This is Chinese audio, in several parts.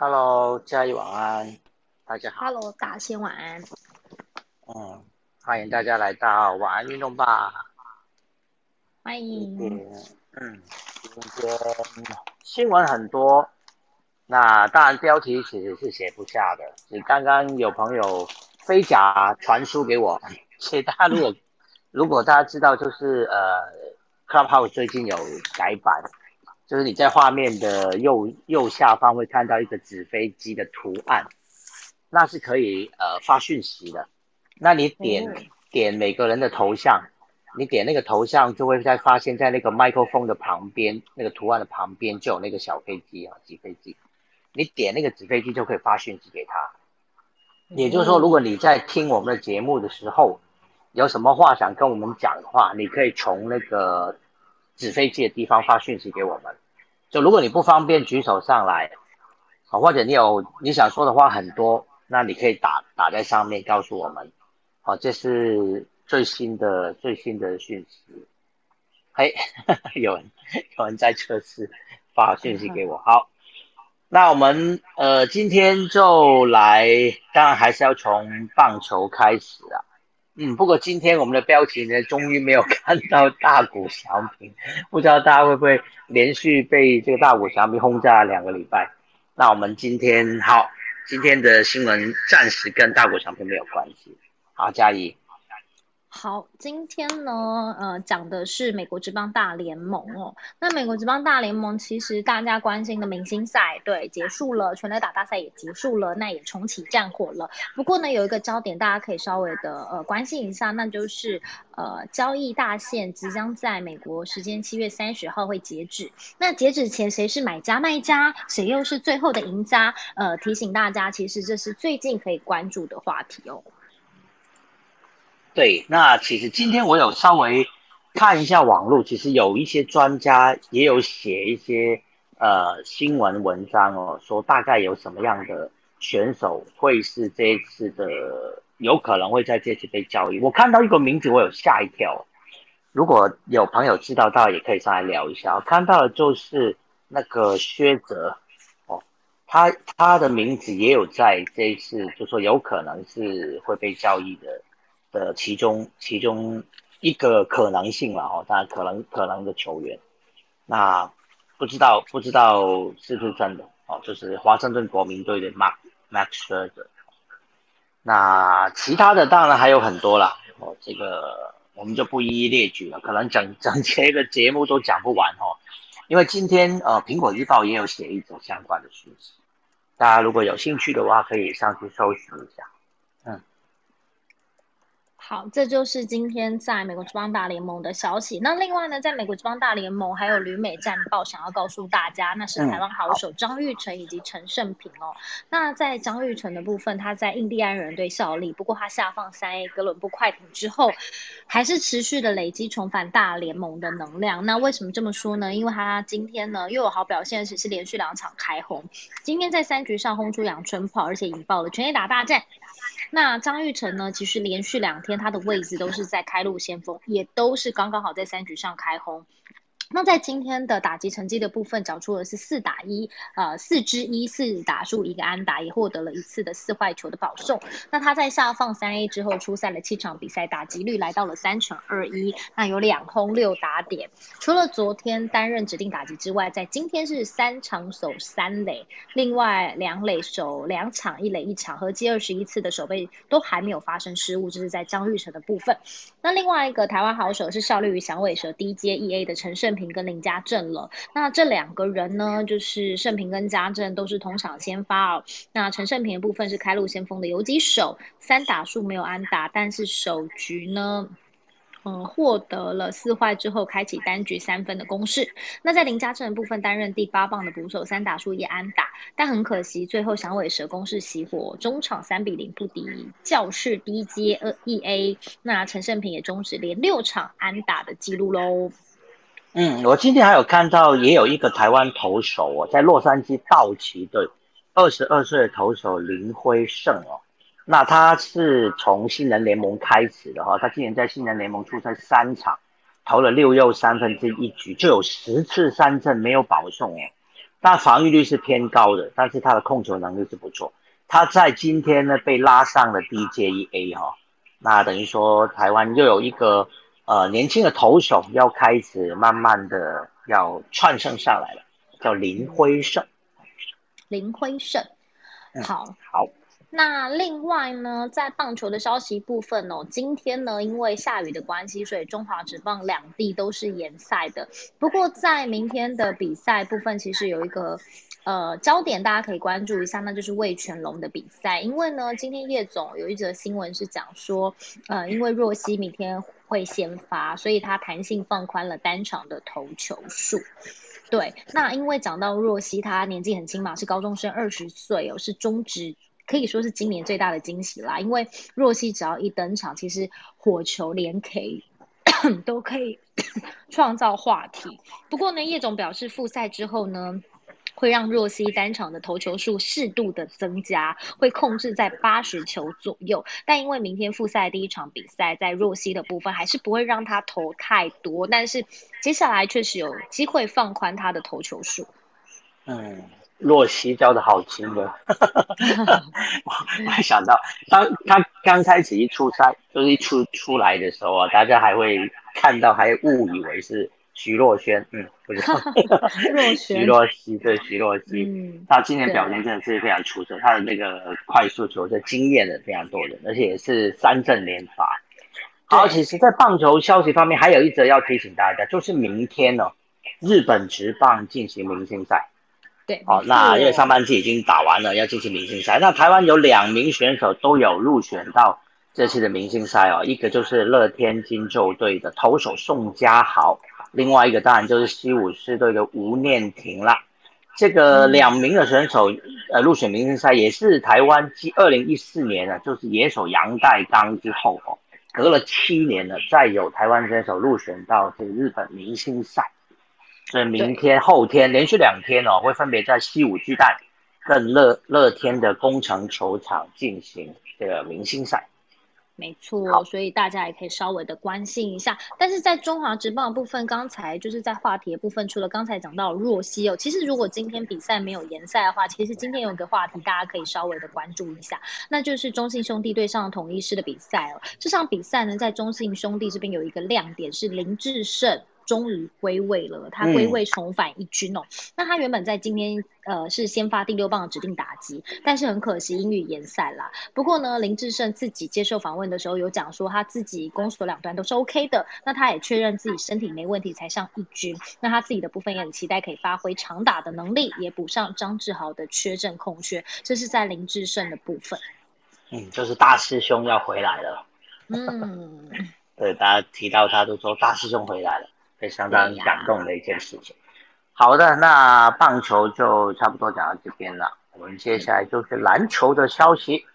Hello，嘉义晚安，大家好。Hello，大仙晚安。嗯，欢迎大家来到晚安运动吧。欢迎。嗯，今天新闻很多，那当然标题其实是写不下的。你刚刚有朋友飞甲传输给我，所以大家如果如果大家知道，就是呃，Clubhouse 最近有改版，就是你在画面的右右下方会看到一个纸飞机的图案，那是可以呃发讯息的。那你点、哦点每个人的头像，你点那个头像就会在发现，在那个麦克风的旁边，那个图案的旁边就有那个小飞机啊，纸飞机。你点那个纸飞机就可以发讯息给他。也就是说，如果你在听我们的节目的时候，有什么话想跟我们讲的话，你可以从那个纸飞机的地方发讯息给我们。就如果你不方便举手上来，啊，或者你有你想说的话很多，那你可以打打在上面告诉我们。好，这是最新的最新的讯息。嘿，有人有人在测试发讯息给我。好，那我们呃今天就来，当然还是要从棒球开始啊。嗯，不过今天我们的标题呢，终于没有看到大股翔平，不知道大家会不会连续被这个大股翔平轰炸两个礼拜？那我们今天好，今天的新闻暂时跟大股翔平没有关系。好，嘉怡。好，今天呢，呃，讲的是美国职棒大联盟哦。那美国职棒大联盟其实大家关心的明星赛，对，结束了，全垒打大赛也结束了，那也重启战火了。不过呢，有一个焦点大家可以稍微的呃关心一下，那就是呃交易大限即将在美国时间七月三十号会截止。那截止前谁是买家卖家，谁又是最后的赢家？呃，提醒大家，其实这是最近可以关注的话题哦。对，那其实今天我有稍微看一下网络，其实有一些专家也有写一些呃新闻文章哦，说大概有什么样的选手会是这一次的有可能会在这次被交易。我看到一个名字，我有吓一跳。如果有朋友知道到，也可以上来聊一下。我看到的就是那个薛泽哦，他他的名字也有在这一次，就说有可能是会被交易的。的其中其中一个可能性了哦，当然可能可能的球员，那不知道不知道是不是真的哦，就是华盛顿国民队的 Max Max Scherzer，那其他的当然还有很多啦哦，这个我们就不一一列举了，可能整 整节个节目都讲不完哦，因为今天呃苹果日报也有写一则相关的讯息，大家如果有兴趣的话，可以上去搜寻一下。好，这就是今天在美国职棒大联盟的消息。那另外呢，在美国职棒大联盟还有旅美战报想要告诉大家，那是台湾好手张玉成以及陈胜平哦。那在张玉成的部分，他在印第安人队效力，不过他下放三 A 哥伦布快艇之后，还是持续的累积重返大联盟的能量。那为什么这么说呢？因为他今天呢又有好表现，而且是连续两场开轰。今天在三局上轰出阳春炮，而且引爆了全垒打大战。那张玉成呢？其实连续两天他的位置都是在开路先锋，也都是刚刚好在三局上开轰。那在今天的打击成绩的部分，找出的是四打一，呃，四支一，四打数一个安打，也获得了一次的四坏球的保送。那他在下放三 A 之后，出赛了七场比赛，打击率来到了三成二一，那有两轰六打点。除了昨天担任指定打击之外，在今天是三场守三垒，另外两垒守两场，一垒一场，合计二十一次的守备都还没有发生失误，这是在张玉成的部分。那另外一个台湾好手是效力于响尾蛇 DJ EA 的陈胜平跟林家正了。那这两个人呢，就是胜平跟家正都是同场先发哦。那陈胜平的部分是开路先锋的游击手，三打数没有安打，但是首局呢。嗯，获得了四坏之后，开启单局三分的攻势。那在林家正部分担任第八棒的捕手，三打数也安打，但很可惜，最后响尾蛇攻势熄火，中场三比零不敌教室 DJ 二 EA。那陈胜平也终止连六场安打的记录喽。嗯，我今天还有看到，也有一个台湾投手哦，在洛杉矶道奇队，二十二岁的投手林辉胜哦。那他是从新人联盟开始的哈，他今年在新人联盟出赛三场，投了六又三分之一局，就有十次三振没有保送哦。但防御率是偏高的，但是他的控球能力是不错。他在今天呢被拉上了 DJA 哈，那等于说台湾又有一个呃年轻的投手要开始慢慢的要串升上来了，叫林辉胜。林辉胜，好，好。那另外呢，在棒球的消息部分哦，今天呢因为下雨的关系，所以中华职棒两地都是延赛的。不过在明天的比赛部分，其实有一个呃焦点，大家可以关注一下，那就是魏全龙的比赛。因为呢，今天叶总有一则新闻是讲说，呃，因为若曦明天会先发，所以他弹性放宽了单场的投球数。对，那因为讲到若曦，他年纪很轻嘛，是高中生，二十岁哦，是中职。可以说是今年最大的惊喜啦，因为若曦只要一登场，其实火球连 K 都可以 创造话题。不过呢，叶总表示复赛之后呢，会让若曦单场的投球数适度的增加，会控制在八十球左右。但因为明天复赛第一场比赛在若曦的部分，还是不会让他投太多，但是接下来确实有机会放宽他的投球数。嗯。若曦教的好轻的，我没想到，当他刚开始一出赛，就是一出出来的时候啊，大家还会看到，还误以为是徐若瑄，嗯，不是，徐若曦，对，徐若曦，嗯，他今年表现真的是非常出色，她的那个快速球是惊艳了非常多人，而且也是三振连发。好，其实，在棒球消息方面，还有一则要提醒大家，就是明天呢，日本职棒进行明星赛。对，好，那因为上半季已经打完了，要进行明星赛。那台湾有两名选手都有入选到这次的明星赛哦，一个就是乐天金鹫队的投手宋家豪，另外一个当然就是西武狮队的吴念婷了。这个两名的选手呃入选明星赛，也是台湾继二零一四年呢，就是野手杨代刚之后哦，隔了七年了，再有台湾选手入选到这个日本明星赛。所以明天、后天连续两天哦，会分别在西武巨蛋跟乐乐天的工程球场进行这个明星赛。没错，所以大家也可以稍微的关心一下。但是在中华职棒部分，刚才就是在话题的部分，除了刚才讲到若曦哦，其实如果今天比赛没有延赛的话，其实今天有个话题大家可以稍微的关注一下，那就是中信兄弟对上统一师的比赛哦。这场比赛呢，在中信兄弟这边有一个亮点是林志胜。终于归位了，他归位重返一军哦。那他原本在今天呃是先发第六棒的指定打击，但是很可惜因雨延赛啦。不过呢，林志胜自己接受访问的时候有讲说，他自己攻守两端都是 OK 的。那他也确认自己身体没问题才上一军。那他自己的部分也很期待可以发挥长打的能力，也补上张志豪的缺阵空缺。这是在林志胜的部分。嗯，就是大师兄要回来了。嗯，对，大家提到他都说大师兄回来了。非常感动的一件事情。好的，那棒球就差不多讲到这边了。我们接下来就是篮球的消息，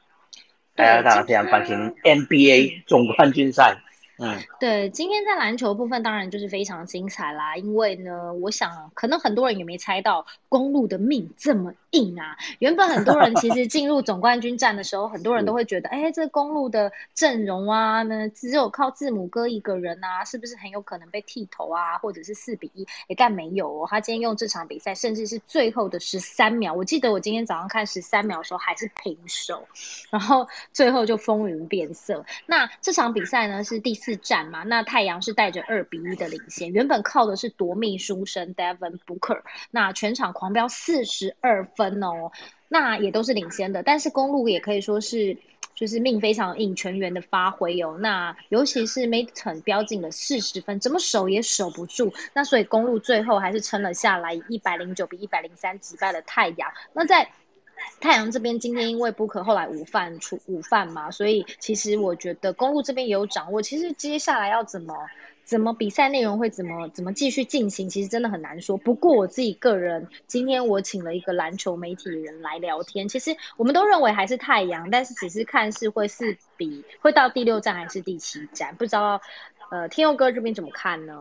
大家当然非常关心 NBA 总冠军赛。嗯，对，今天在篮球部分当然就是非常精彩啦，因为呢，我想可能很多人也没猜到公路的命这么硬啊。原本很多人其实进入总冠军战的时候，很多人都会觉得，哎，这公路的阵容啊，呢只有靠字母哥一个人啊，是不是很有可能被剃头啊，或者是四比一？哎，但没有哦，他今天用这场比赛，甚至是最后的十三秒，我记得我今天早上看十三秒的时候还是平手，然后最后就风云变色。那这场比赛呢是第四。战嘛，那太阳是带着二比一的领先，原本靠的是夺命书生 Devin Booker，那全场狂飙四十二分哦，那也都是领先的。但是公路也可以说是就是命非常硬，全员的发挥哦。那尤其是 m a t o n 飙进了四十分，怎么守也守不住。那所以公路最后还是撑了下来，一百零九比一百零三击败了太阳。那在太阳这边今天因为不可后来午饭出午饭嘛，所以其实我觉得公路这边也有掌握。其实接下来要怎么怎么比赛内容会怎么怎么继续进行，其实真的很难说。不过我自己个人今天我请了一个篮球媒体人来聊天，其实我们都认为还是太阳，但是只是看是会是比会到第六站还是第七站，不知道。呃，天佑哥这边怎么看呢？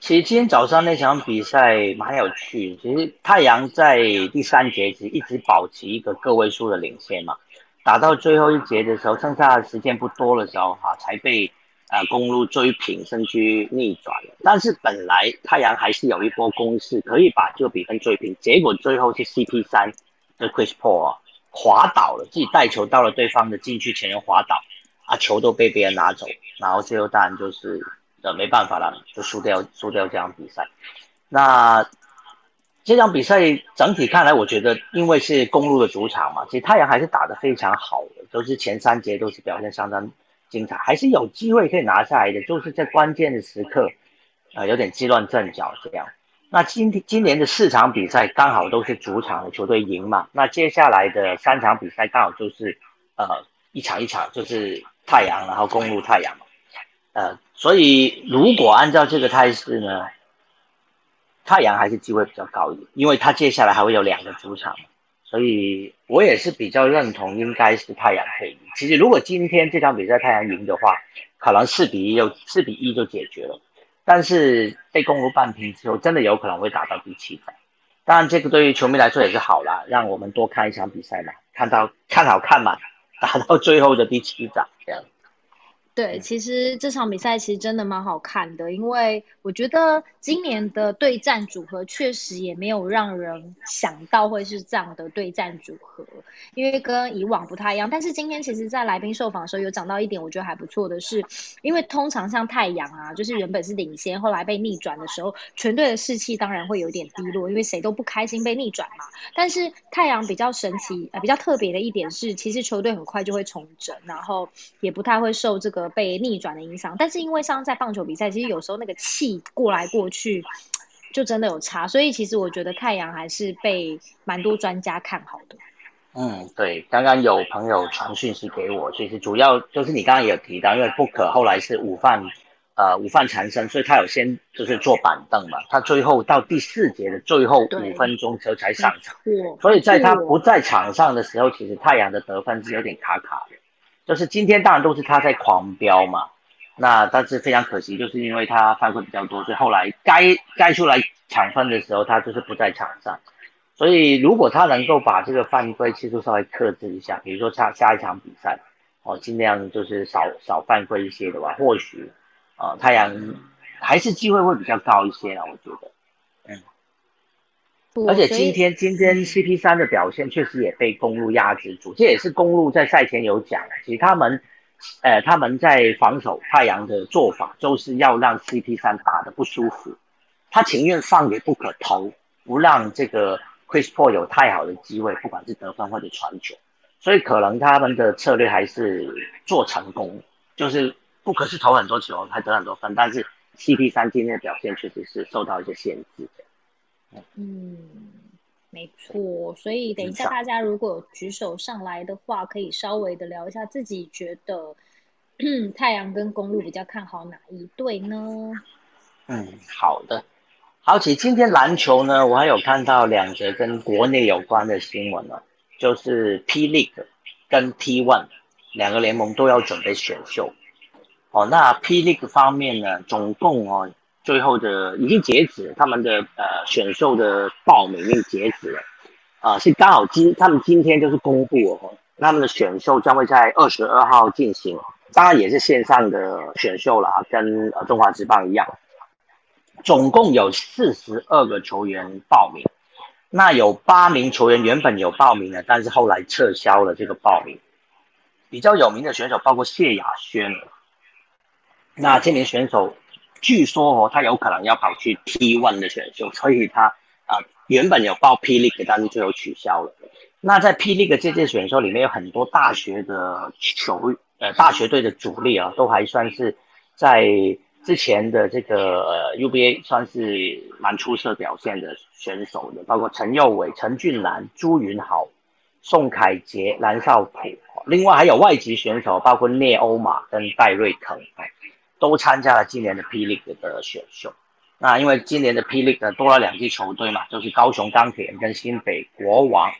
其实今天早上那场比赛蛮有趣。其实太阳在第三节其实一直保持一个个位数的领先嘛，打到最后一节的时候，剩下的时间不多的时候哈，才被呃公路追平甚至逆转了。但是本来太阳还是有一波攻势，可以把这个比分追平，结果最后是 CP 三的 Chris Paul 滑倒了，自己带球到了对方的禁区前又滑倒，啊球都被别人拿走，然后最后当然就是呃没办法了，就输掉输掉这场比赛。那这场比赛整体看来，我觉得因为是公路的主场嘛，其实太阳还是打得非常好的，都是前三节都是表现相当精彩，还是有机会可以拿下来的，就是在关键的时刻，呃，有点鸡乱阵脚这样。那今天今年的四场比赛刚好都是主场的球队赢嘛，那接下来的三场比赛刚好就是呃一场一场就是太阳，然后公路太阳嘛，呃，所以如果按照这个态势呢？太阳还是机会比较高一点，因为他接下来还会有两个主场，所以我也是比较认同应该是太阳可以赢。其实如果今天这场比赛太阳赢的话，可能四比一就四比一就解决了。但是被公路半平之后，真的有可能会打到第七场。当然这个对于球迷来说也是好啦，让我们多看一场比赛嘛，看到看好看嘛，打到最后的第七掌这样。对，其实这场比赛其实真的蛮好看的，因为我觉得今年的对战组合确实也没有让人想到会是这样的对战组合，因为跟以往不太一样。但是今天其实，在来宾受访的时候有讲到一点，我觉得还不错的是，因为通常像太阳啊，就是原本是领先，后来被逆转的时候，全队的士气当然会有点低落，因为谁都不开心被逆转嘛。但是太阳比较神奇，呃，比较特别的一点是，其实球队很快就会重整，然后也不太会受这个。被逆转的影响，但是因为像在棒球比赛，其实有时候那个气过来过去，就真的有差，所以其实我觉得太阳还是被蛮多专家看好的。嗯，对，刚刚有朋友传讯息给我，其实主要就是你刚刚也有提到，因为不可后来是午饭，呃，午饭缠身，所以他有先就是坐板凳嘛，他最后到第四节的最后五分钟时候才上场，所以在他不在场上的时候，其实太阳的得分是有点卡卡的。就是今天当然都是他在狂飙嘛，那但是非常可惜，就是因为他犯规比较多，所以后来该该出来抢分的时候，他就是不在场上。所以如果他能够把这个犯规次数稍微克制一下，比如说下下一场比赛，哦，尽量就是少少犯规一些的话，或许啊太阳还是机会会比较高一些啊，我觉得。而且今天今天 CP 三的表现确实也被公路压制住，这也是公路在赛前有讲，其实他们，呃，他们在防守太阳的做法就是要让 CP 三打得不舒服，他情愿放给不可投，不让这个 Chris Paul 有太好的机会，不管是得分或者传球，所以可能他们的策略还是做成功，就是不可是投很多球还得很多分，但是 CP 三今天的表现确实是受到一些限制。嗯，没错，所以等一下大家如果举手上来的话，可以稍微的聊一下自己觉得太阳跟公路比较看好哪一队呢？嗯，好的，好，且今天篮球呢，我还有看到两则跟国内有关的新闻呢，就是 P League 跟 T One 两个联盟都要准备选秀。哦，那 P League 方面呢，总共哦。最后的已经截止，他们的呃选秀的报名已经截止了，啊，是刚好今他们今天就是公布哦，他们的选秀将会在二十二号进行，当然也是线上的选秀了，跟呃中华职棒一样，总共有四十二个球员报名，那有八名球员原本有报名的，但是后来撤销了这个报名，比较有名的选手包括谢亚轩，那这名选手。据说哦，他有可能要跑去 T One 的选秀，所以他啊原本有报 P League，但是最后取消了。那在 P League 这届选秀里面有很多大学的球呃大学队的主力啊，都还算是在之前的这个呃 U B A 算是蛮出色表现的选手的，包括陈佑伟、陈俊南、朱云豪、宋凯杰、蓝少普，另外还有外籍选手，包括聂欧马跟戴瑞腾。都参加了今年的霹雳的选秀。那因为今年的霹雳呢多了两支球队嘛，就是高雄钢铁人跟新北国王。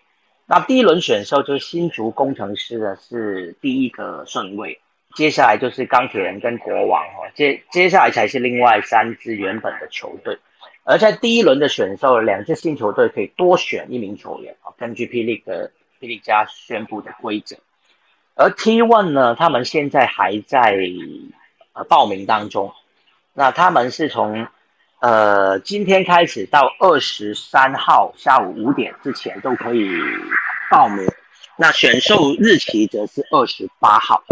那第一轮选秀就是新竹工程师的是第一个顺位，接下来就是钢铁人跟国王哦，接接下来才是另外三支原本的球队。而在第一轮的选秀，两支新球队可以多选一名球员啊，根据霹雳的霹雳家宣布的规则。而 T One 呢，他们现在还在。呃报名当中。那他们是从呃今天开始到二十三号下午五点之前都可以报名。那选秀日期则是二十八号。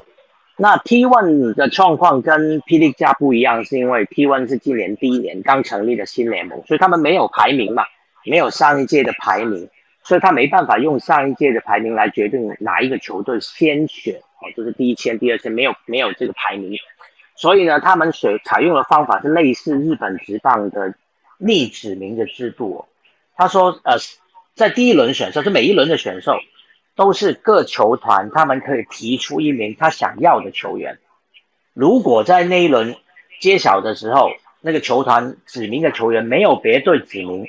那 T1 的状况跟霹雳加不一样，是因为 T1 是今年第一年刚成立的新联盟，所以他们没有排名嘛，没有上一届的排名，所以他没办法用上一届的排名来决定哪一个球队先选哦，就是第一签、第二签没有没有这个排名，所以呢，他们所采用的方法是类似日本职棒的逆指名的制度。哦。他说，呃，在第一轮选秀，就每一轮的选秀。都是各球团，他们可以提出一名他想要的球员。如果在那一轮揭晓的时候，那个球团指名的球员没有别队指名，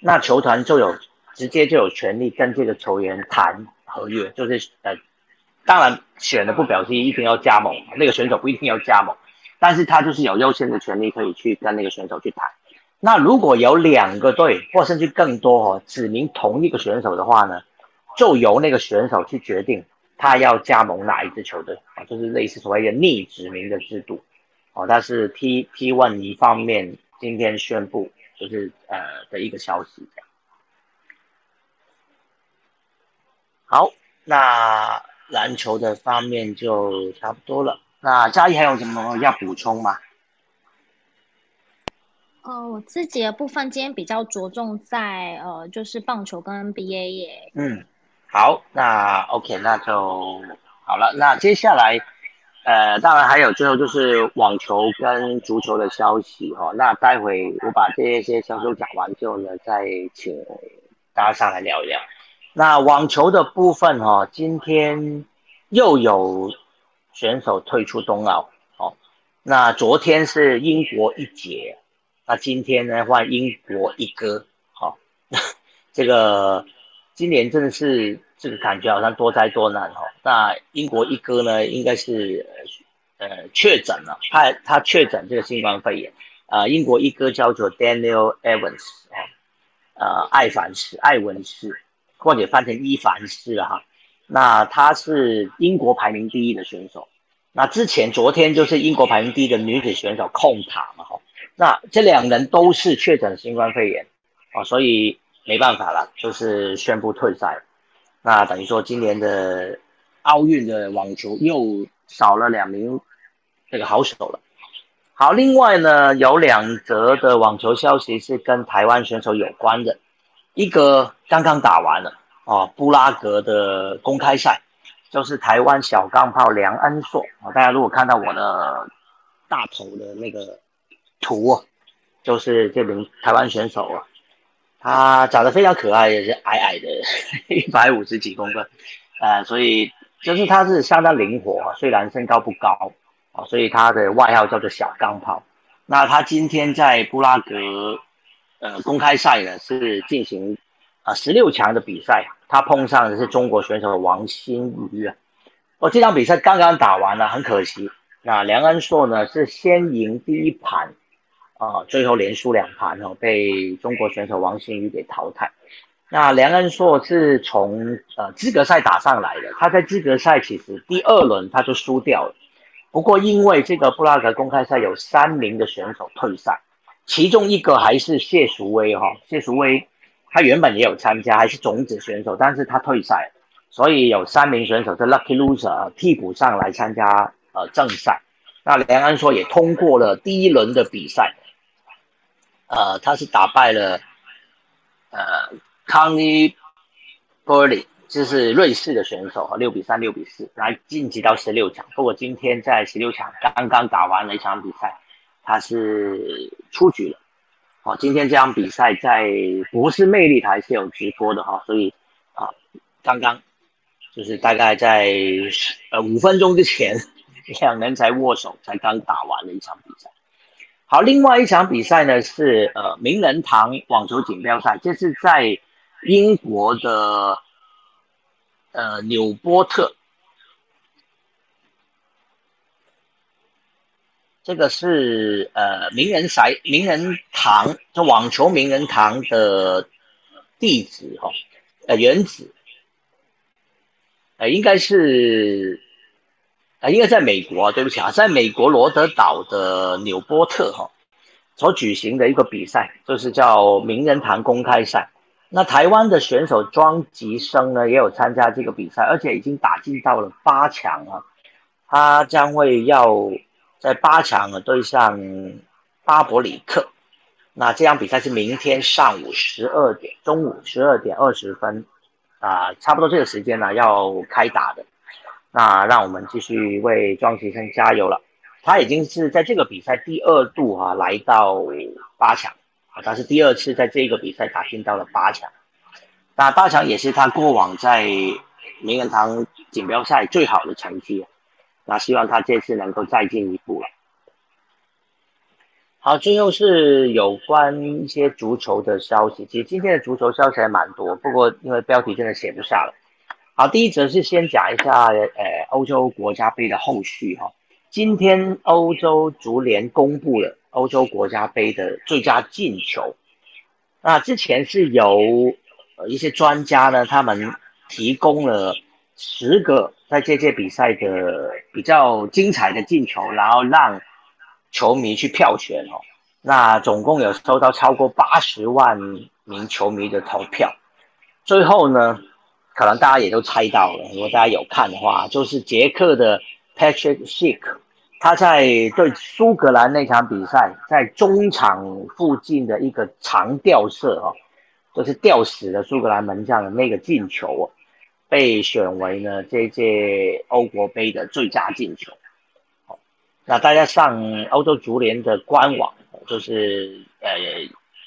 那球团就有直接就有权利跟这个球员谈合约，就是呃，当然选的不表示一定要加盟，那个选手不一定要加盟，但是他就是有优先的权利可以去跟那个选手去谈。那如果有两个队或甚至更多哦指名同一个选手的话呢？就由那个选手去决定他要加盟哪一支球队啊，就是类似所谓的逆指名的制度哦。但是 T T One 一方面今天宣布就是呃的一个消息。好，那篮球的方面就差不多了。那嘉义还有什么要补充吗？呃，我自己的部分今天比较着重在呃，就是棒球跟 NBA 耶。嗯。好，那 OK，那就好了。那接下来，呃，当然还有最后就是网球跟足球的消息哈。那待会我把这些消息讲完之后呢，再请大家上来聊一聊。那网球的部分哈，今天又有选手退出冬奥，哦，那昨天是英国一姐，那今天呢换英国一哥，好，这个。今年真的是这个感觉好像多灾多难哦。那英国一哥呢，应该是呃确诊了，他他确诊这个新冠肺炎啊。英国一哥叫做 Daniel Evans 啊，呃艾凡斯艾文斯，或者翻成伊凡斯哈。那他是英国排名第一的选手。那之前昨天就是英国排名第一的女子选手控塔嘛哈。那这两人都是确诊新冠肺炎啊，所以。没办法了，就是宣布退赛。那等于说今年的奥运的网球又少了两名这个好手了。好，另外呢有两则的网球消息是跟台湾选手有关的，一个刚刚打完了哦，布拉格的公开赛，就是台湾小钢炮梁恩硕啊。大家如果看到我的大头的那个图，就是这名台湾选手啊。他长得非常可爱，也是矮矮的，一百五十几公分，呃，所以就是他是相当灵活，虽然身高不高，啊，所以他的外号叫做小钢炮。那他今天在布拉格，呃，公开赛呢是进行啊十六强的比赛，他碰上的是中国选手王欣瑜啊。哦，这场比赛刚刚打完了，很可惜，那梁安硕呢是先赢第一盘。啊，最后连输两盘哦，被中国选手王欣瑜给淘汰。那梁恩硕是从呃资格赛打上来的，他在资格赛其实第二轮他就输掉了。不过因为这个布拉格公开赛有三名的选手退赛，其中一个还是谢淑薇哈，谢淑薇他原本也有参加，还是种子选手，但是他退赛，所以有三名选手是 lucky loser 替补上来参加呃正赛。那梁安说也通过了第一轮的比赛。呃，他是打败了呃康尼波利，就是瑞士的选手，六比三、六比四来晋级到十六强。不过今天在十六强刚刚打完了一场比赛，他是出局了。好，今天这场比赛在不是魅力台是有直播的哈，所以啊，刚刚就是大概在呃五分钟之前，两人才握手，才刚打完了一场比赛。好，另外一场比赛呢是呃名人堂网球锦标赛，这是在英国的呃纽波特，这个是呃名人赛名人堂，这网球名人堂的地址哈，呃原址，呃应该是。啊，应该在美国，对不起啊，在美国罗德岛的纽波特哈所举行的一个比赛，就是叫名人堂公开赛。那台湾的选手庄吉生呢，也有参加这个比赛，而且已经打进到了八强啊。他将会要在八强啊对上巴伯里克。那这场比赛是明天上午十二点，中午十二点二十分啊，差不多这个时间呢要开打的。那让我们继续为庄吉生加油了。他已经是在这个比赛第二度哈来到八强啊，他是第二次在这个比赛打进到了八强。那八强也是他过往在名人堂锦标赛最好的成绩。那希望他这次能够再进一步了。好，最后是有关一些足球的消息。其实今天的足球消息还蛮多，不过因为标题真的写不下了。好，第一则是先讲一下，呃，欧洲国家杯的后续哈。今天欧洲足联公布了欧洲国家杯的最佳进球。那之前是由呃一些专家呢，他们提供了十个在这届比赛的比较精彩的进球，然后让球迷去票选哦。那总共有收到超过八十万名球迷的投票，最后呢？可能大家也都猜到了，如果大家有看的话，就是捷克的 Patrick Schick，他在对苏格兰那场比赛，在中场附近的一个长吊射哦，就是吊死了苏格兰门将的那个进球，被选为呢这届欧国杯的最佳进球。那大家上欧洲足联的官网，就是呃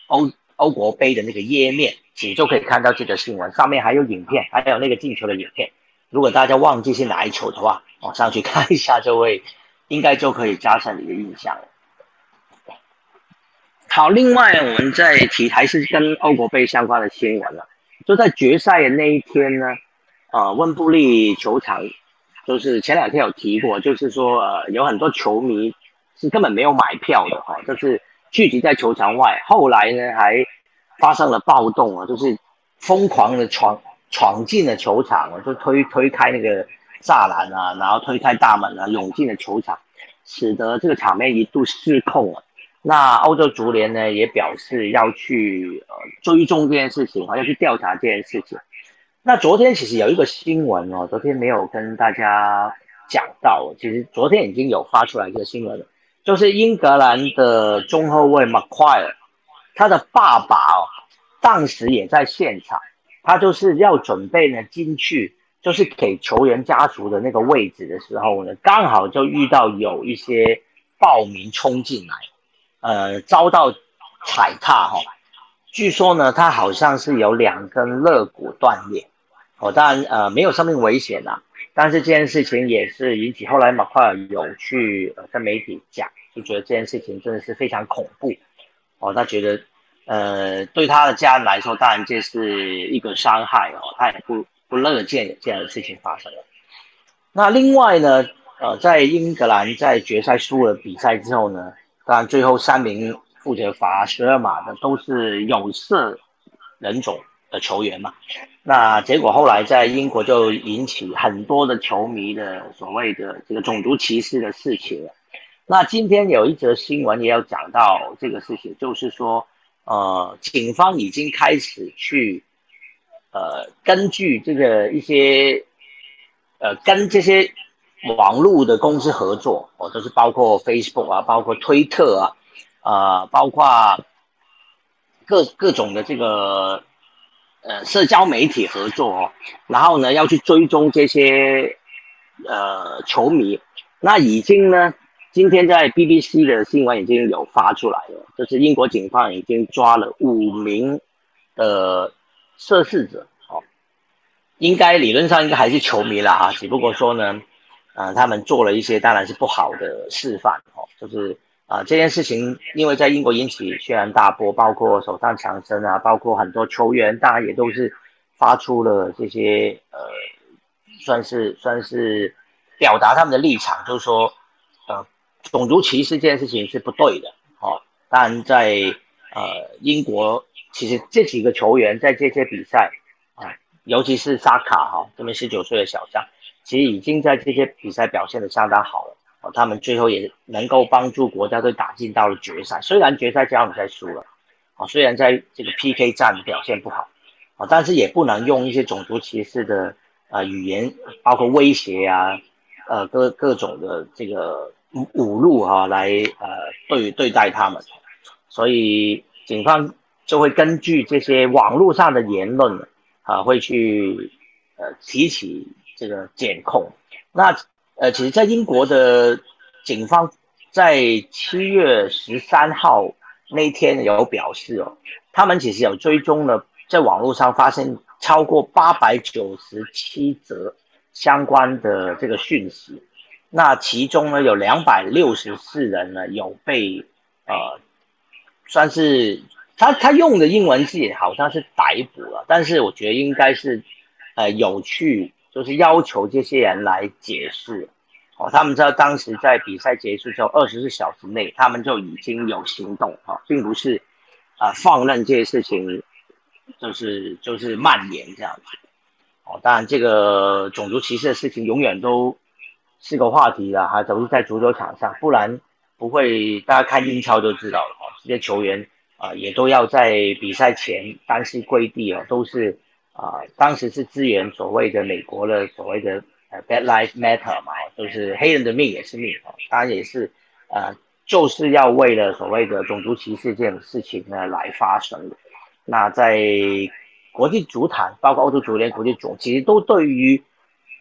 欧。欧国杯的那个页面，你就可以看到这个新闻，上面还有影片，还有那个进球的影片。如果大家忘记是哪一球的话，往上去看一下，就会应该就可以加深你的印象了。好，另外我们再提还是跟欧国杯相关的新闻了，就在决赛的那一天呢，呃，温布利球场，就是前两天有提过，就是说呃有很多球迷是根本没有买票的哈，就是。聚集在球场外，后来呢还发生了暴动啊，就是疯狂的闯闯进了球场啊，就推推开那个栅栏啊，然后推开大门啊，涌进了球场，使得这个场面一度失控了。那欧洲足联呢也表示要去呃追踪这件事情，要去调查这件事情。那昨天其实有一个新闻哦，昨天没有跟大家讲到，其实昨天已经有发出来这个新闻了。就是英格兰的中后卫 McQuire，他的爸爸哦，当时也在现场，他就是要准备呢进去，就是给球员家属的那个位置的时候呢，刚好就遇到有一些暴民冲进来，呃，遭到踩踏哈，据说呢，他好像是有两根肋骨断裂，哦，当然呃没有生命危险呐。但是这件事情也是引起后来马奎尔有去呃跟媒体讲，就觉得这件事情真的是非常恐怖哦。他觉得呃对他的家人来说，当然这是一个伤害哦，他也不不乐见这样的事情发生了。那另外呢，呃，在英格兰在决赛输了比赛之后呢，当然最后三名负责罚十二码的都是有色人种的球员嘛。那结果后来在英国就引起很多的球迷的所谓的这个种族歧视的事情了。那今天有一则新闻也有讲到这个事情，就是说，呃，警方已经开始去，呃，根据这个一些，呃，跟这些网络的公司合作，哦，就是包括 Facebook 啊，包括推特啊，啊，包括各各种的这个。呃，社交媒体合作哦，然后呢，要去追踪这些呃球迷。那已经呢，今天在 BBC 的新闻已经有发出来了，就是英国警方已经抓了五名的涉事者哦，应该理论上应该还是球迷了哈，只不过说呢，呃，他们做了一些当然是不好的示范哦，就是。啊，这件事情因为在英国引起轩然大波，包括首相强生啊，包括很多球员，大家也都是发出了这些呃，算是算是表达他们的立场，就是说，呃，种族歧视这件事情是不对的。哦，当然在呃英国，其实这几个球员在这些比赛啊，尤其是萨卡哈这边十九岁的小将，其实已经在这些比赛表现的相当好了他们最后也能够帮助国家队打进到了决赛。虽然决赛加比赛输了，哦，虽然在这个 PK 战表现不好，啊，但是也不能用一些种族歧视的呃语言，包括威胁啊，呃各各种的这个侮辱哈来呃对对待他们，所以警方就会根据这些网络上的言论啊，会去呃提起。这个检控，那呃，其实，在英国的警方在七月十三号那天有表示哦，他们其实有追踪了，在网络上发现超过八百九十七则相关的这个讯息，那其中呢有两百六十四人呢有被呃，算是他他用的英文字好像是逮捕了，但是我觉得应该是呃有去。就是要求这些人来解释，哦，他们知道当时在比赛结束之后二十四小时内，他们就已经有行动，哈，并不是啊放任这些事情，就是就是蔓延这样子，哦，当然这个种族歧视的事情永远都是个话题了，哈，都是在足球场上，不然不会大家看英超就知道了，哦，这些球员啊也都要在比赛前单膝跪地哦，都是。啊，当时是支援所谓的美国的所谓的呃 Bad Lives Matter 嘛，就是黑人的命也是命啊，当然也是呃，就是要为了所谓的种族歧视这种事情呢来发生的。那在国际足坛，包括欧洲足联、国际足，其实都对于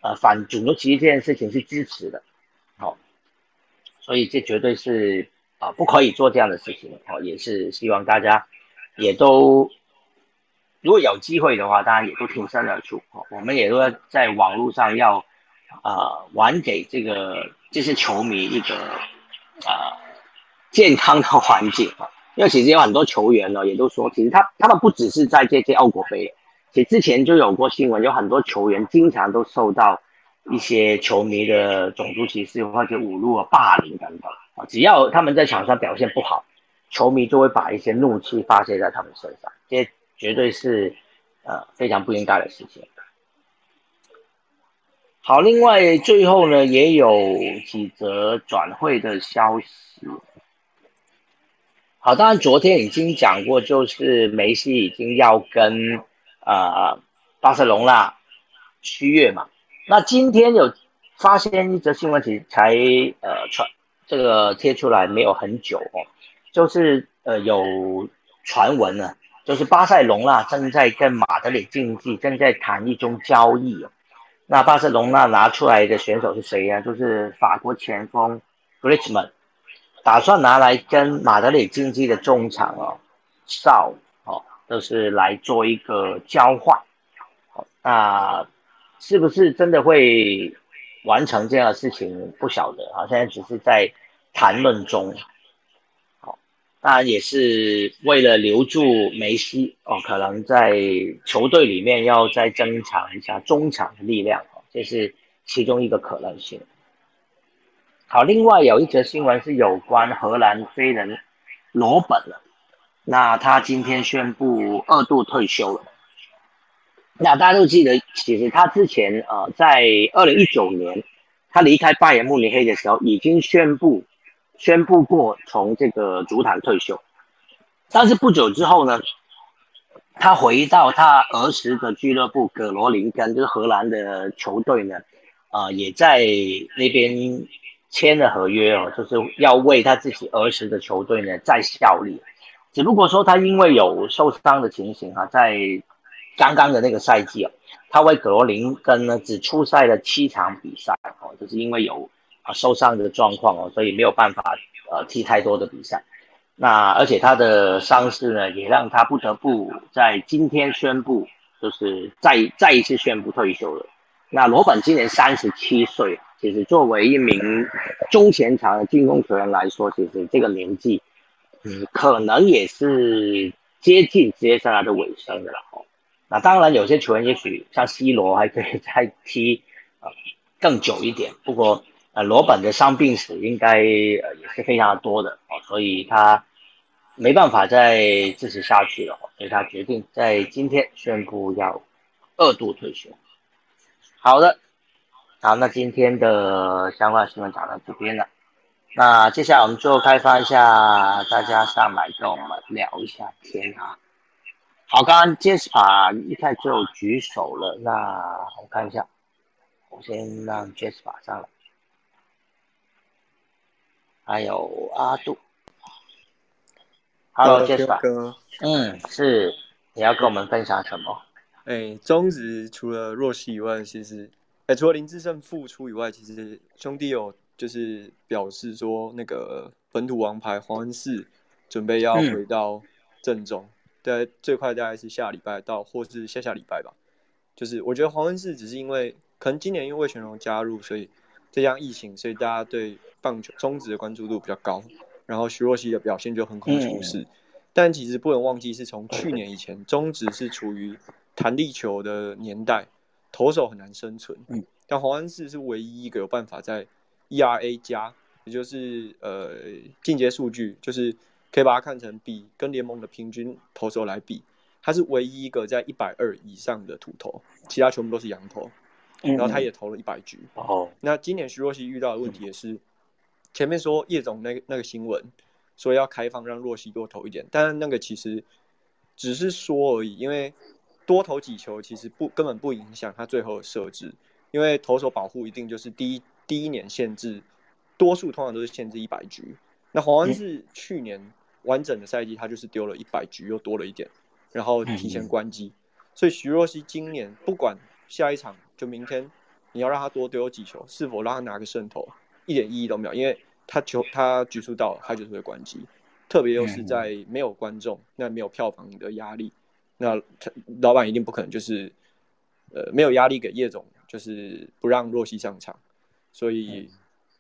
呃反种族歧视这件事情是支持的，好，所以这绝对是啊不可以做这样的事情，好，也是希望大家也都。如果有机会的话，当然也都挺身而出。我们也都要在网络上要，呃，还给这个这些球迷一个，呃，健康的环境啊。因为其实有很多球员呢，也都说，其实他他们不只是在这届奥国杯，其实之前就有过新闻，有很多球员经常都受到一些球迷的种族歧视或者侮辱啊、霸凌等等啊。只要他们在场上表现不好，球迷就会把一些怒气发泄在他们身上。这。绝对是，呃，非常不应该的事情。好，另外最后呢，也有几则转会的消息。好，当然昨天已经讲过，就是梅西已经要跟呃巴塞隆纳续约嘛。那今天有发现一则新闻，其实才呃传这个贴出来没有很久哦，就是呃有传闻呢。就是巴塞隆纳正在跟马德里竞技正在谈一种交易那巴塞隆纳拿出来的选手是谁呀？就是法国前锋 Griezmann，打算拿来跟马德里竞技的中场哦，少哦，都是来做一个交换。那是不是真的会完成这样的事情？不晓得啊，现在只是在谈论中。当然也是为了留住梅西哦，可能在球队里面要再增强一下中场的力量哦，这是其中一个可能性。好，另外有一则新闻是有关荷兰飞人罗本了，那他今天宣布二度退休了。那大家都记得，其实他之前呃在二零一九年他离开拜仁慕尼黑的时候已经宣布。宣布过从这个足坛退休，但是不久之后呢，他回到他儿时的俱乐部葛罗林根，就是荷兰的球队呢，啊，也在那边签了合约哦，就是要为他自己儿时的球队呢再效力。只不过说他因为有受伤的情形啊，在刚刚的那个赛季啊，他为葛罗林根呢只出赛了七场比赛哦，就是因为有。啊，受伤的状况哦，所以没有办法呃踢太多的比赛。那而且他的伤势呢，也让他不得不在今天宣布，就是再再一次宣布退休了。那罗本今年三十七岁，其实作为一名中前场的进攻球员来说，其实这个年纪，嗯，可能也是接近接下来的尾声的了哦。那当然，有些球员也许像 C 罗还可以再踢啊更久一点，不过。呃，罗本的伤病史应该呃也是非常多的哦，所以他没办法再支持下去了，所以他决定在今天宣布要二度退休。好的，好，那今天的相关新闻讲到这边了。那接下来我们最后开发一下，大家上来跟我们聊一下天啊。好，刚刚 Jasper 一开始就举手了，那我看一下，我先让 Jasper 上来，还有阿杜。Hello Jasper，嗯，是，你要跟我们分享什么？哎，中职除了若曦以外，其实，哎，除了林志胜复出以外，其实兄弟有。就是表示说，那个本土王牌黄恩寺准备要回到正中，对，最快大概是下礼拜到，或是下下礼拜吧。就是我觉得黄恩寺只是因为可能今年因为魏全龙加入，所以这样疫情，所以大家对棒球中职的关注度比较高。然后徐若曦的表现就横空出世，但其实不能忘记，是从去年以前，中职是处于弹力球的年代，投手很难生存。嗯，但黄恩寺是唯一一个有办法在 ERA 加，也就是呃进阶数据，就是可以把它看成比跟联盟的平均投手来比，他是唯一一个在一百二以上的土投，其他全部都是羊头。然后他也投了一百局。哦。那今年徐若曦遇到的问题也是，前面说叶总那个那个新闻说要开放让若曦多投一点，但是那个其实只是说而已，因为多投几球其实不根本不影响他最后的设置，因为投手保护一定就是第一。第一年限制，多数通常都是限制一百局。那黄安是去年完整的赛季，他就是丢了一百局，又多了一点，然后提前关机。所以徐若曦今年不管下一场就明天，你要让他多丢几球，是否让他拿个胜投，一点意义都没有，因为他球他局数到了，他就是会关机。特别又是在没有观众、那没有票房的压力，那他老板一定不可能就是呃没有压力给叶总，就是不让若曦上场。所以，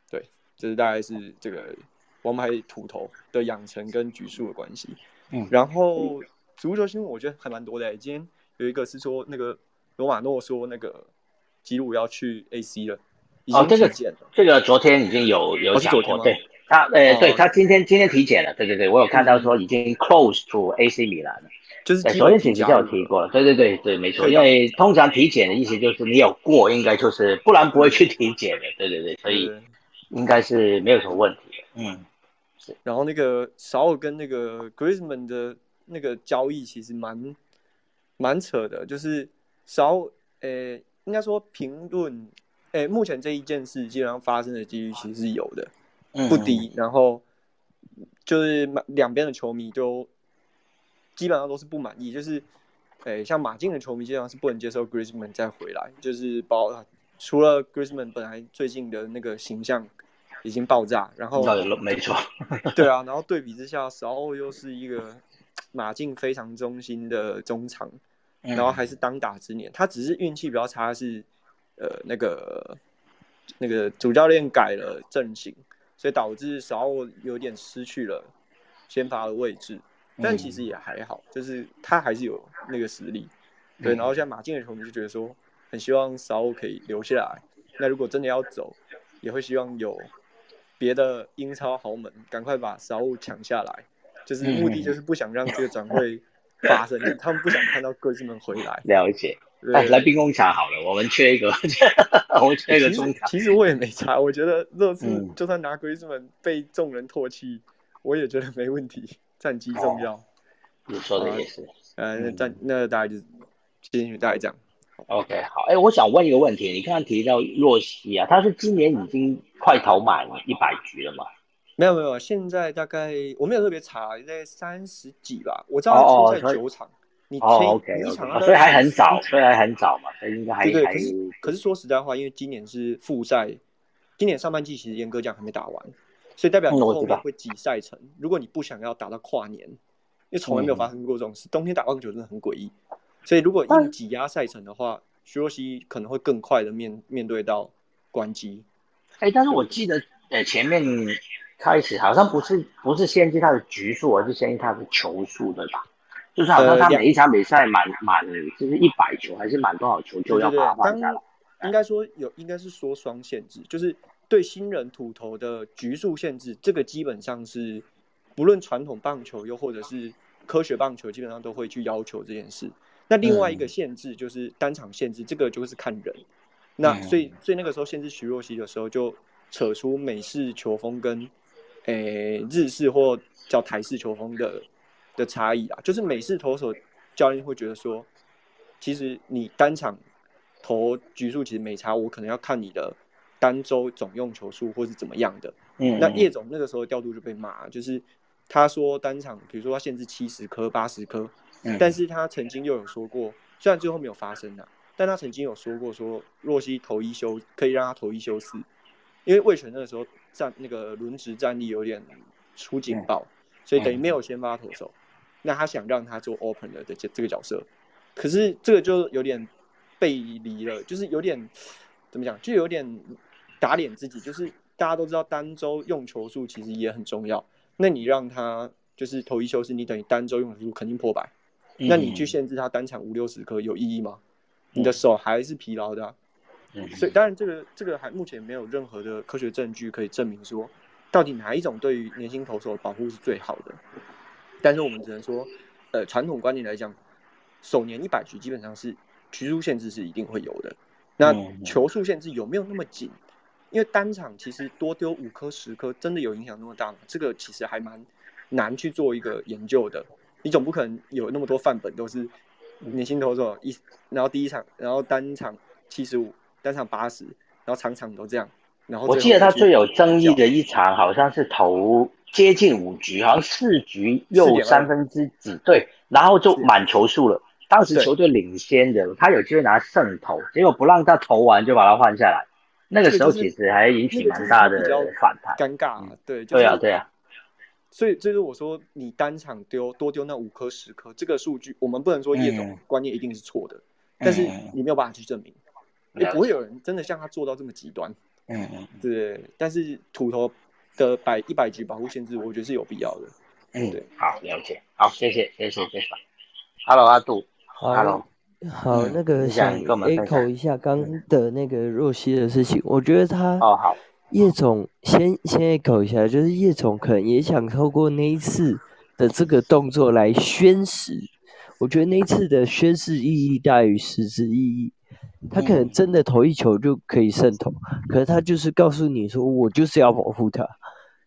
对，这是大概是这个王牌土头的养成跟局数的关系。嗯，然后足球新闻我觉得还蛮多的。今天有一个是说那个罗马诺说那个吉鲁要去 AC 了，哦，这个这个昨天已经有有讲过，对他，呃，对他今天今天体检了，对对对，我有看到说已经 close to AC 米兰了。就是昨天体检有提过了，对对对对，没错，因为通常体检的意思就是你有过，应该就是不然不会去体检的，对对对，所以应该是没有什么问题的，嗯，是。然后那个少尔跟那个 Griezmann 的那个交易其实蛮蛮扯的，就是少，呃，应该说评论，诶，目前这一件事基本上发生的几率其实是有的，不低，然后就是两边的球迷都。基本上都是不满意，就是，诶，像马竞的球迷基本上是不能接受 Griezmann 再回来，就是包除了 Griezmann 本来最近的那个形象已经爆炸，然后没错，对啊，然后对比之下，少欧又是一个马竞非常忠心的中场，然后还是当打之年，他只是运气比较差，是呃那个那个主教练改了阵型，所以导致少欧有点失去了先发的位置。但其实也还好，就是他还是有那个实力，对。然后像马竞的球迷就觉得说，很希望沙欧可以留下来。那如果真的要走，也会希望有别的英超豪门赶快把沙欧抢下来，就是目的就是不想让这个转会发生，他们不想看到哥斯们回来。了解，哎，来冰工厂好了，我们缺一个，我们缺一个中场。其实我也没差，我觉得热刺就算拿哥斯们被众人唾弃，我也觉得没问题。战绩重要，你说的也是。呃，那战那大概就是今天大概这样。OK，好。哎，我想问一个问题，你刚刚提到若曦啊，他是今年已经快投满一百局了吗？没有没有，现在大概我没有特别查，在三十几吧。我知道他在九场，你可以 OK 所以还很早，所以还很早嘛，所以应该还还。可是可是说实在话，因为今年是复赛，今年上半季其实严格讲还没打完。所以代表你后面会挤赛程。如果你不想要打到跨年，因为从来没有发生过这种事，冬天打棒球真的很诡异。所以如果硬挤压赛程的话，徐若曦可能会更快的面面对到关机。哎，但是我记得，呃，前面开始好像不是不是限制他的局数，而是限制他的球数，对吧？就是好像他每一场比赛满满就是一百球，还是满多少球就要把它放下来。应该说有，应该是说双限制，就是。对新人土头的局数限制，这个基本上是不论传统棒球又或者是科学棒球，基本上都会去要求这件事。那另外一个限制就是单场限制，这个就是看人，那所以所以那个时候限制徐若曦的时候，就扯出美式球风跟诶日式或叫台式球风的的差异啊。就是美式投手教练会觉得说，其实你单场投局数其实没差，我可能要看你的单周总用球数或是怎么样的。嗯，那叶总那个时候调度就被骂，就是他说单场，比如说他限制七十颗、八十颗，但是他曾经又有说过，虽然最后没有发生啊，但他曾经有说过说若曦投一休可以让他投一休四，因为魏权那个时候战那个轮值战力有点出警报，所以等于没有先发投手，那他想让他做 opener 的这这个角色，可是这个就有点背离了，就是有点怎么讲，就有点打脸自己，就是。大家都知道单周用球数其实也很重要，那你让他就是投一休是，你等于单周用球数肯定破百，那你去限制他单场五六十颗有意义吗？你的手还是疲劳的，所以当然这个这个还目前没有任何的科学证据可以证明说到底哪一种对于年轻投手的保护是最好的，但是我们只能说，呃，传统观念来讲，首年一百局基本上是局数限制是一定会有的，那球数限制有没有那么紧？因为单场其实多丢五颗十颗，真的有影响那么大吗？这个其实还蛮难去做一个研究的。你总不可能有那么多范本都是年轻投手一，然后第一场，然后单场七十五，单场八十，然后场场都这样。然后我记得他最有争议的一场好像是投接近五局，好像四局又三分之几，对，然后就满球数了。当时球队领先的，他有机会拿胜投，结果不让他投完就把他换下来。那个时候其实还引起蛮大的反弹，尴尬，对，对啊，对啊。所以，这是我说，你单场丢多丢那五颗十颗，这个数据我们不能说叶总观念一定是错的，但是你没有办法去证明，也不会有人真的像他做到这么极端。嗯嗯，对。但是土头的百一百局保护限制，我觉得是有必要的。嗯，对，好，了解，好，谢谢，谢谢，谢谢。Hello，阿杜，Hello。好，那个想 echo 一下刚的那个若曦的事情，我觉得他哦好，叶总先先 echo 一下，就是叶总可能也想透过那一次的这个动作来宣誓，我觉得那一次的宣誓意义大于实质意义，他可能真的投一球就可以胜投，可是他就是告诉你说我就是要保护他，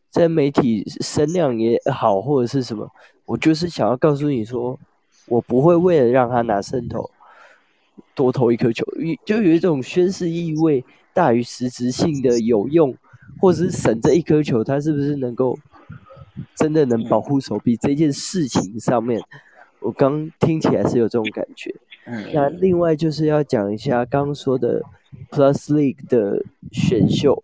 在媒体声量也好或者是什么，我就是想要告诉你说我不会为了让他拿胜投。多投一颗球，就有一种宣誓意味大于实质性的有用，或者是省这一颗球，他是不是能够真的能保护手臂这件事情上面，我刚听起来是有这种感觉。那另外就是要讲一下刚刚说的 Plus League 的选秀。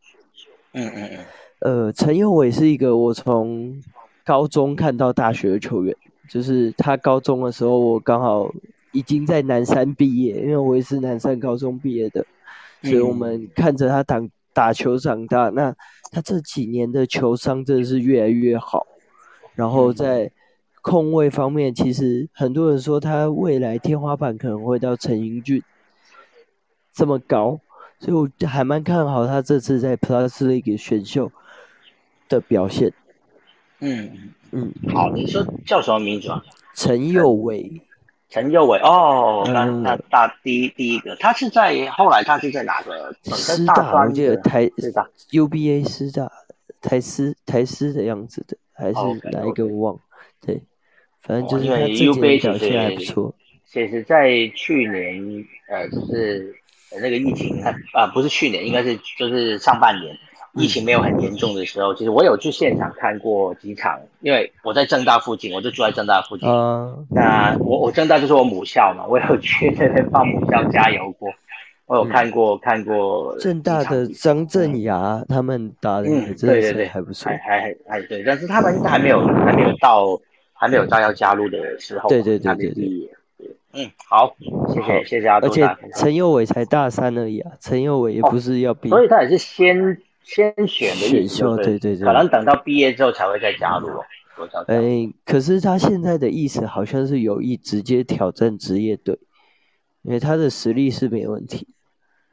嗯嗯嗯。呃，陈佑伟是一个我从高中看到大学的球员，就是他高中的时候，我刚好。已经在南山毕业，因为我也是南山高中毕业的，所以我们看着他打打球长大。那他这几年的球商真的是越来越好，然后在控位方面，其实很多人说他未来天花板可能会到陈英俊这么高，所以我还蛮看好他这次在 Plus League 选秀的表现。嗯嗯，好，你说叫什么名字啊？陈佑伟。陈佑伟哦，那那大第一第一个，他是在后来他是在哪个？师大，我记得台师大 UBA 师大台师台师的样子的，还是哪一个我忘。对，反正就是他自己表现还不错。其实，在去年呃，就是那个疫情啊，不是去年，应该是就是上半年。疫情没有很严重的时候，其实我有去现场看过几场，因为我在正大附近，我就住在正大附近。嗯，那我我正大就是我母校嘛，我有去那边帮母校加油过。我有看过看过正大的张镇雅他们打的，嗯，对对对，还不错，还还还对，但是他们还没有还没有到还没有到要加入的时候，对对对对对。嗯，好，谢谢谢谢阿杜。而且陈佑伟才大三而已啊，陈佑伟也不是要毕业，所以他也是先。先选的选秀，对对对，可能等到毕业之后才会再加入。哦哎，可是他现在的意思好像是有意直接挑战职业队，因为他的实力是没问题。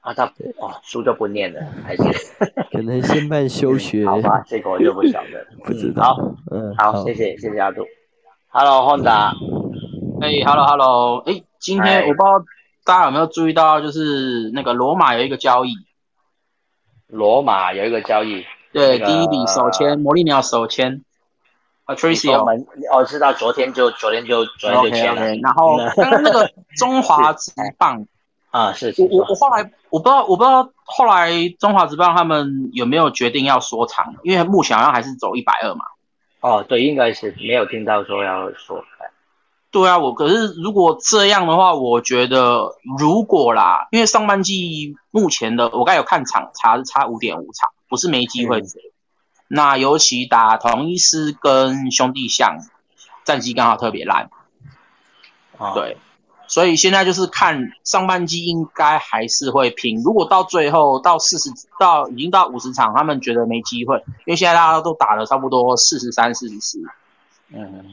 啊，他哦，书就不念了，还是 可能先办休学。好吧，这个我就不晓得，不知道。好，嗯，好，谢谢，谢谢阿杜。Hello，Honda。哎，Hello，Hello。哎，今天我不知道大家有没有注意到，就是那个罗马有一个交易，罗马有一个交易，对，那个第一笔手签，魔力鸟手签你说，Patricio。门哦，知道昨天就昨天就昨天就签了然后 刚刚那个中华职棒，啊，是，我我我后来我不知道我不知道后来中华职棒他们有没有决定要缩长，因为目前好像还是走一百二嘛。哦，对，应该是没有听到说要说，对啊，我可是如果这样的话，我觉得如果啦，因为上半季目前的我刚有看场差是差五点五场，不是没机会嗯。那尤其打同一师跟兄弟象战绩刚好特别烂，啊，对，所以现在就是看上半季应该还是会拼。如果到最后到四十到已经到五十场，他们觉得没机会，因为现在大家都打了差不多四十三、四十四。嗯嗯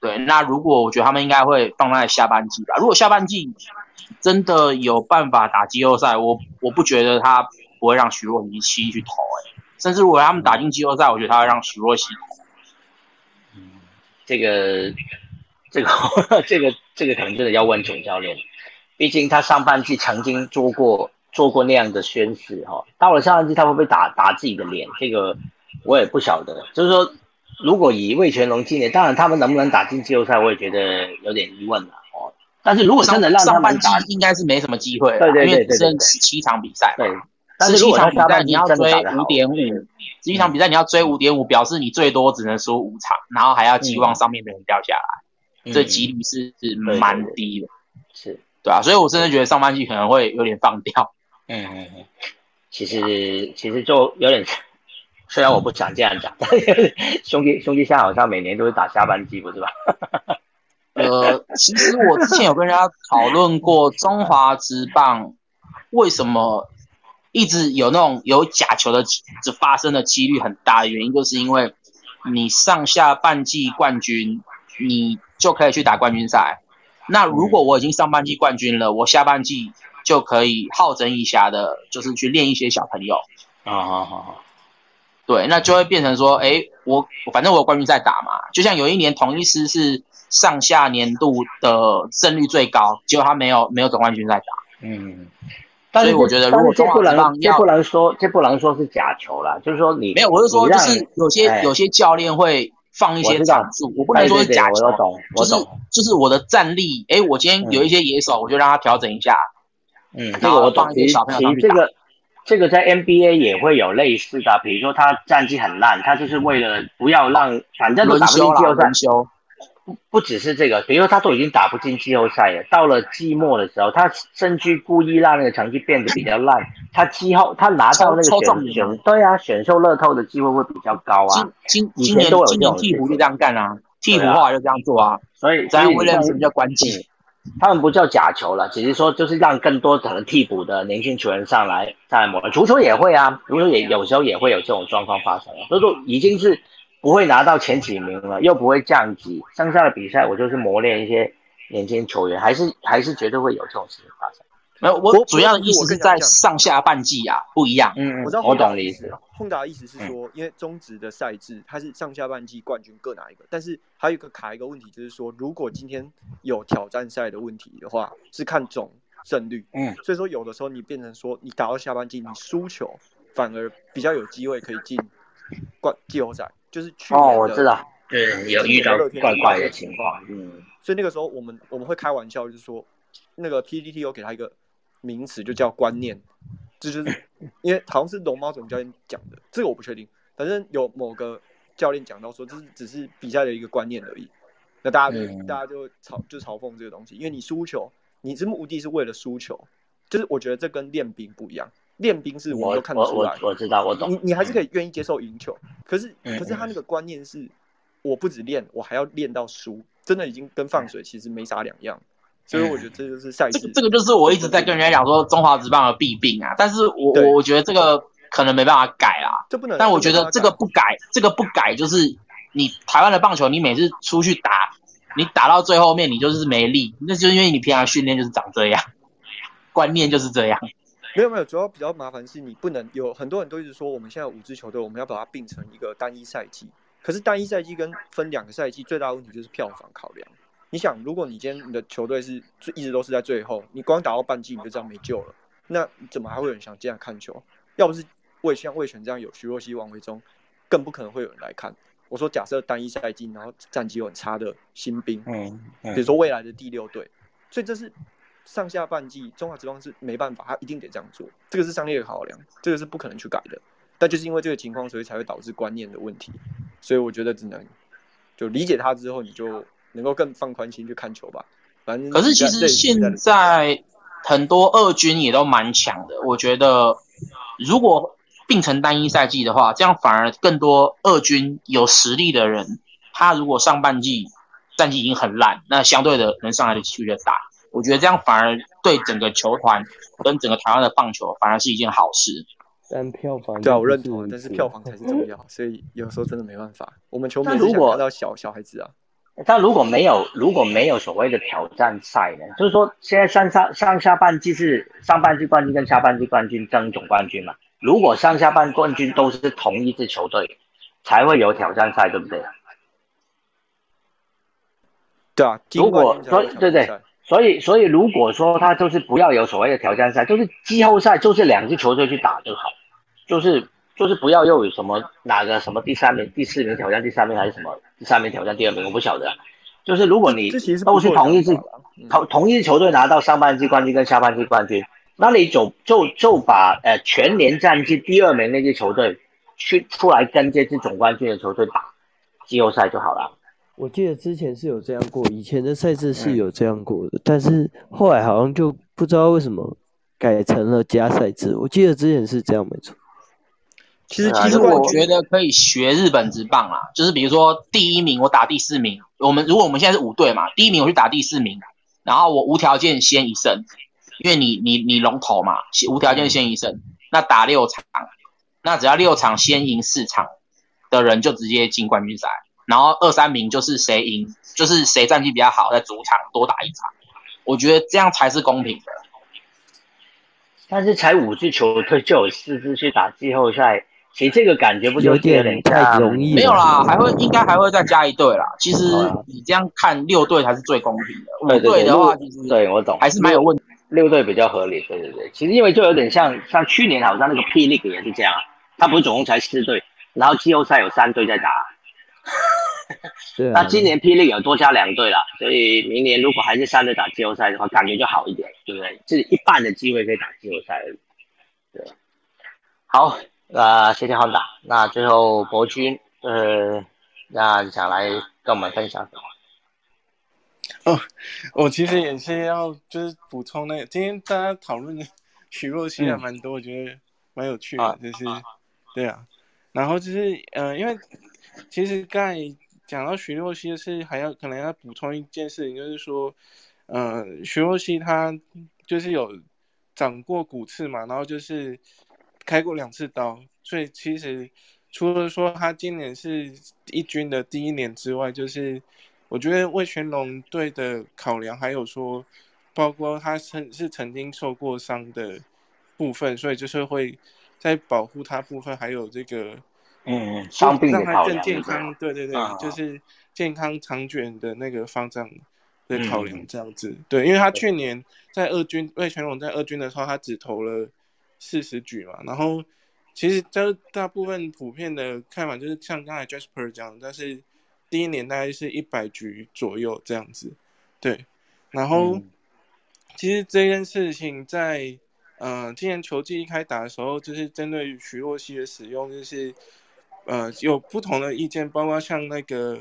对，那如果我觉得他们应该会放在下半季吧。如果下半季真的有办法打季后赛，我我不觉得他不会让徐若曦七去投、欸，甚至如果他们打进季后赛，我觉得他会让徐若曦投。嗯，这个这个这个这个可能真的要问总教练，毕竟他上半季曾经做过做过那样的宣誓哈、到了下半季他会不会打打自己的脸？这个我也不晓得。就是说，如果以魏全龙今年，当然他们能不能打进季后赛，我也觉得有点疑问了哦。但是如果真的让他们打，应该是没什么机会对对对因为只剩十七场比赛。对，但是十七场比赛你要追五点五，十七场比赛你要追五点五，表示你最多只能输五场，然后还要期望上面的人掉下来，这几率是是蛮低的，是，对啊，所以我真的觉得上半季可能会有点放掉。嗯嗯嗯，其实其实就有点，虽然我不想这样讲，但是兄弟兄弟现在好像每年都是打下半季，不是吧？呃，其实我之前有跟人家讨论过中华职棒为什么一直有那种有假球的这发生的几率很大的原因，就是因为你上下半季冠军，你就可以去打冠军赛。那如果我已经上半季冠军了，我下半季就可以好整以暇的，就是去练一些小朋友。啊好好好，对，那就会变成说，哎，我反正我有冠军赛打嘛，就像有一年同一师是上下年度的胜率最高，结果他没有没有总冠军赛打。嗯。但是所以我觉得如果这不能这不能说这不能说是假球啦，就是说你没有，我是说就是有些哎有些教练会放一些我知道场数，我不能说假球就是就是我的战力，哎，我今天有一些野手，我就让他调整一下。嗯，这个我懂放。一些其实小这个这个在 NBA 也会有类似的，比如说他战绩很烂，他就是为了不要让反正都轮打不进休啦，季后赛轮，休。不只是这个，比如说他都已经打不进季后赛了，到了季末的时候，他甚至故意让那个成绩变得比较烂，他季后他拿到那个选你吗选对啊，选秀乐透的机会会比较高啊今，今今年今都有这种事年鹈鹕就这样干啊，鹈对啊鹕后来就这样做啊，所以咱所以你像威廉姆叫关机。嗯他们不叫假球了，只是说就是让更多可能替补的年轻球员上来上来磨。足球也会啊，足球也有时候也会有这种状况发生啊。所以说已经是不会拿到前几名了，又不会降级，剩下的比赛我就是磨练一些年轻球员，还是还是绝对会有这种事情发生。没有，我我主要的意思是在上下半季啊，不一样。嗯我知道我懂你意思。轰达的意思是说，因为中职的赛制它是上下半季冠军各拿一个，但是还有一个卡一个问题，就是说如果今天有挑战赛的问题的话，是看总胜率。嗯，所以说有的时候你变成说你打到下半季你输球，反而比较有机会可以进冠季后赛，就是去年哦，的我知道，对，有遇到怪怪的情况。嗯，所以那个时候我们我们会开玩笑，就是说那个 PPT 有给他一个名词，就叫观念，这就是因为好像是龙猫总教练讲的，这个我不确定，反正有某个教练讲到说，这是只是比赛的一个观念而已。那大家就、嗯大家就嘲就嘲讽这个东西，因为你输球，你是目的是为了输球，就是我觉得这跟练兵不一样，练兵是我我们都看得出来。我，我知道，我懂。你你还是可以愿意接受赢球，可是嗯可是他那个观念是，我不止练，我还要练到输，真的已经跟放水其实没啥两样，所以我觉得这就是赛事这个。这个就是我一直在跟人家讲说中华职棒的弊病啊，但是我我我觉得这个可能没办法改啊。这不能，但我觉得这个不不改，这个不改就是你台湾的棒球，你每次出去打，你打到最后面你就是没力，那就是因为你平常训练就是长这样，观念就是这样。没有没有，主要比较麻烦是你不能有很多人都一直说我们现在五支球队，我们要把它并成一个单一赛季，可是单一赛季跟分两个赛季最大的问题就是票房考量，你想，如果你今天你的球队是一直都是在最后，你光打到半季你就这样没救了，那怎么还会有人想进来看球？要不是魏像魏权这样有徐若曦、王维忠，更不可能会有人来看。我说，假设单一赛季，然后战绩又很差的新兵，嗯，比如说未来的第六队，所以这是上下半季中华职棒是没办法，他一定得这样做，这个是商业考量，这个是不可能去改的。但就是因为这个情况，所以才会导致观念的问题。所以我觉得只能就理解他之后，你就能够更放宽心去看球吧。反正可是其实现在很多二军也都蛮强的，我觉得如果并成单一赛季的话，这样反而更多二军有实力的人，他如果上半季战绩已经很烂，那相对的能上来的几率就大。我觉得这样反而对整个球团跟整个台湾的棒球反而是一件好事。但票房对啊，我认同，但是票房才是重要，所以有时候真的没办法。我们球迷如果看到小小孩子啊，但如果没有如果没有所谓的挑战赛呢？就是说现在上上上下半季是上半季冠军跟下半季冠军争总冠军嘛？如果上下半冠军都是同一支球队，才会有挑战赛，对不对？对啊，如果说对对，所以所以如果说他就是不要有所谓的挑战赛，就是季后赛就是两支球队去打就好。就是就是不要又有什么哪个什么第三名第四名挑战第三名还是什么第三名挑战第二名我不晓得，就是如果你都是同一支同同一支球队拿到上半季冠军跟下半季冠军，那你就就就把呃全年战绩第二名那支球队去出来跟这支总冠军的球队打季后赛就好了。我记得之前是有这样过，以前的赛制是有这样过的，但是后来好像就不知道为什么改成了加赛制。我记得之前是这样，没错。其实，其实我觉得可以学日本职棒啦，就是比如说第一名我打第四名，我们如果我们现在是五队嘛，第一名我去打第四名，然后我无条件先一胜，因为你你你龙头嘛，无条件先一胜，那打六场，那只要六场先赢四场的人就直接进冠军赛，然后二三名就是谁赢，就是谁战绩比较好，在主场多打一场，我觉得这样才是公平的。但是才五支球队就有四支去打季后赛。其实这个感觉不就有点太容易？没有啦，还会应该还会再加一队啦。其实你这样看六队才是最公平的，五队的话其实对我懂还是蛮有问题。六队比较合理，对对对。其实因为就有点像像去年好像那个 P League 也是这样，他不是总共才四队，然后季后赛有三队在打。对。那今年 P League 有多加两队了，所以明年如果还是三队打季后赛的话，感觉就好一点，对不对？是一半的机会可以打季后赛而已。对。好。那谢谢汉达。那最后博君，呃，那想来跟我们分享什么？哦，我其实也是要就是补充那个，今天大家讨论的徐若曦还蛮多，我觉得蛮有趣的，就是对啊。然后就是，呃，因为其实刚才讲到徐若曦是，还要可能要补充一件事情，就是说，呃，徐若曦她就是有长过骨刺嘛，然后就是。开过两次刀，所以其实除了说他今年是一军的第一年之外，就是我觉得魏全龙队的考量还有说，包括他曾是曾经受过伤的部分，所以就是会在保护他部分，还有这个嗯伤病的考量，更健康，对对对，就是健康长卷的那个方丈的考量这样子，对，因为他去年在二军魏全龙在二军的时候，他只投了。四十局嘛，然后其实这大部分普遍的看法就是像刚才 Jasper 讲，但是第一年大概是一百局左右这样子，对。然后其实这件事情在呃今年球季一开打的时候，就是针对徐若曦的使用，就是呃有不同的意见，包括像那个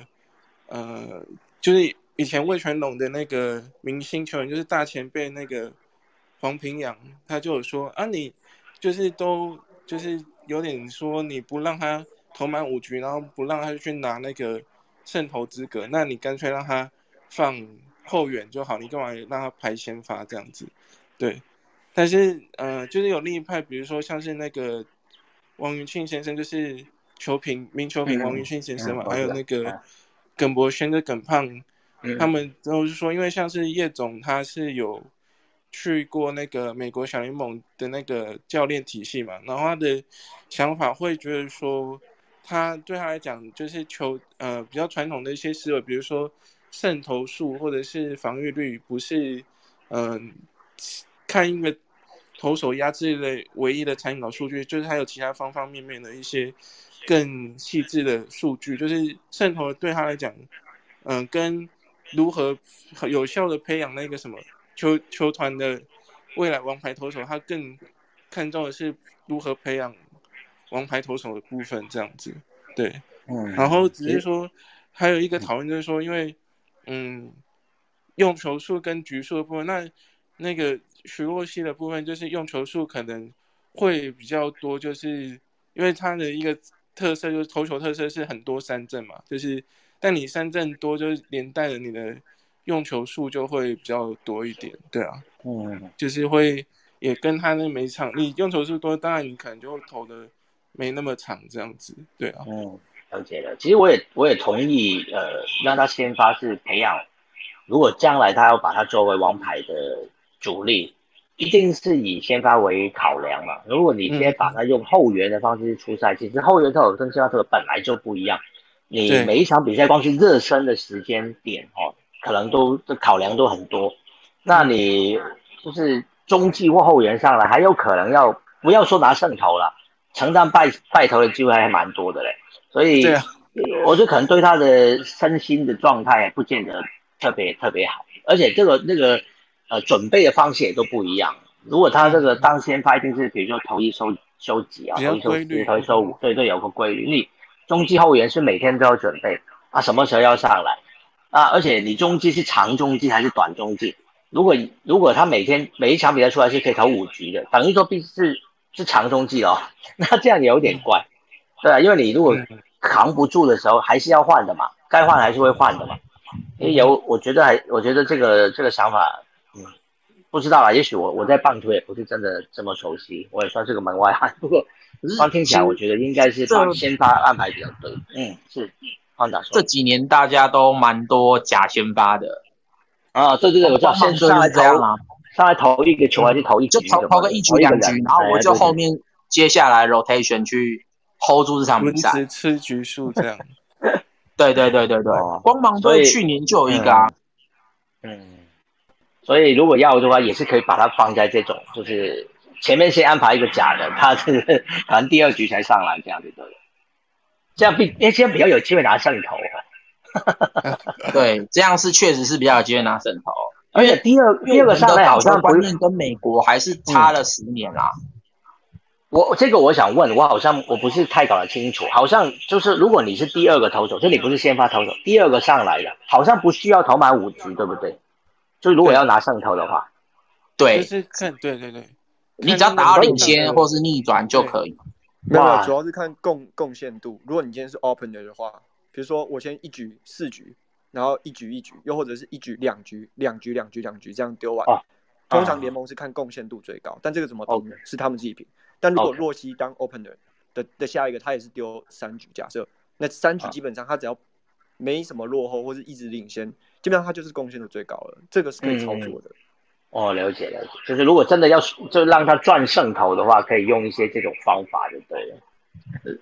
呃就是以前魏全龙的那个明星球员，就是大前辈那个黄平阳，他就有说啊你。就是都就是有点说你不让他投满五局，然后不让他去拿那个胜投资格，那你干脆让他放后援就好，你干嘛让他排先发这样子？对，但是呃，就是有另一派，比如说像是那个王云庆先生，就是球评明球评王云庆先生嘛，还有那个耿博轩跟耿胖，他们都是说，因为像是叶总他是有。去过那个美国小联盟的那个教练体系嘛，然后他的想法会觉得说，他对他来讲就是球呃比较传统的一些思维，比如说胜投数或者是防御率不是嗯看一个投手压制类唯一的参考数据，就是还有其他方方面面的一些更细致的数据，就是渗透对他来讲，嗯，跟如何有效的培养那个什么球球团的未来王牌投手，他更看重的是如何培养王牌投手的部分，这样子，对，嗯，然后只是说还有一个讨论就是说，因为嗯，用球数跟局数的部分，那那个徐若曦的部分就是用球数可能会比较多，就是因为他的一个特色就是投球特色是很多三振嘛，就是但你三振多，就是连带的你的用球数就会比较多一点，对啊，嗯，就是会也跟他那每场你用球数多，当然你可能就会投的没那么长这样子，对啊，嗯，了解了。其实我也我也同意，呃，让他先发是培养，如果将来他要把他作为王牌的主力，一定是以先发为考量嘛。如果你先把它用后援的方式出赛，其实后援投手跟先发投手本来就不一样。你每一场比赛光是热身的时间点哦，可能都这考量都很多。那你就是中继或后援上来，还有可能要不要说拿胜投了，承担败败投的机会还蛮多的嘞。所以啊，我觉得可能对他的身心的状态不见得特别特别好，而且这个那个呃准备的方式也都不一样。如果他这个当先发一定是比如说投一收收几啊，比较投一收四，投一收五，对对，有个规律。你中继后援是每天都要准备啊，什么时候要上来啊？而且你中继是长中继还是短中继？如果如果他每天每一场比赛出来是可以投五局的，等于说必是是长中继哦，那这样也有点怪，对啊，因为你如果嗯扛不住的时候，还是要换的嘛，该换还是会换的嘛。也有，我觉得还，我觉得这个这个想法，嗯，不知道啦，也许我我在棒球也不是真的这么熟悉，我也算是个门外汉。不过光听起来，我觉得应该是把先发安排比较对。嗯，是，换打说这。几年大家都蛮多假先发的，啊，对对对，我知道，先上来这样啊投，，上来投一个球还是投一？就投投个一局两局，然后我就后面接下来 rotation 去 hold 住这场比赛。值吃局数这样，对对对对对哦，光芒队去年就有一个啊，嗯，所以如果要的话，也是可以把它放在这种，就是前面先安排一个假的，他是可能第二局才上来这样子的。这样比，因为这样比较有机会拿胜投哦。对，这样是确实是比较有机会拿胜投。而且第二第二个上来好像不是观念跟美国还是差了十年啦。我这个我想问，我好像我不是太搞得清楚，好像就是如果你是第二个投手，就你不是先发投手，第二个上来的，好像不需要投满五局，对不对？就如果要拿胜投的话，对。就，是看对对对，你只要打到领先或是逆转就可以。没有，主要是看贡贡献度。如果你今天是 opener 的话，比如说我先一局四局，然后一局一局，又或者是一局两局两局两局两局这样丢完。哦。通常联盟是看贡献度最高，但这个怎么评呢？是他们自己评。但如果洛西当 opener 的的下一个，他也是丢三局，假设那三局啊。基本上他只要没什么落后或是一直领先，基本上他就是贡献的最高了，这个是可以操作的。哦，了解了解，就是如果真的要就让他赚胜投的话，可以用一些这种方法就对了。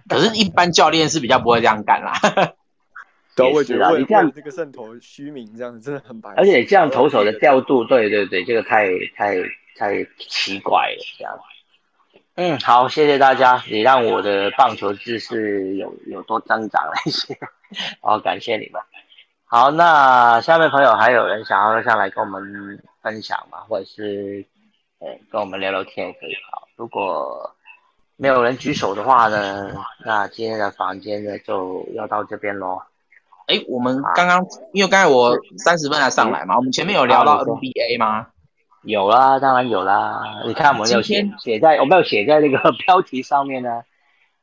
可是，一般教练是比较不会这样干啦。对啊，也我也觉得你这样这个胜投虚名这样子真的很白。而且这样投手的调度，对对对，这个太太太奇怪了，这样。嗯，好，谢谢大家，也让我的棒球知识有有多增长了一些，好，感谢你们。好，那下面朋友还有人想要上来跟我们分享吗？或者是呃跟我们聊聊天也可以。好，如果没有人举手的话呢，那今天的房间呢就要到这边喽。哎，我们刚刚因为刚才我三十分才上来嘛，我们前面有聊到 NBA 吗？有啦，当然有啦。你看，我们有写今天写在，我们有写在那个标题上面呢。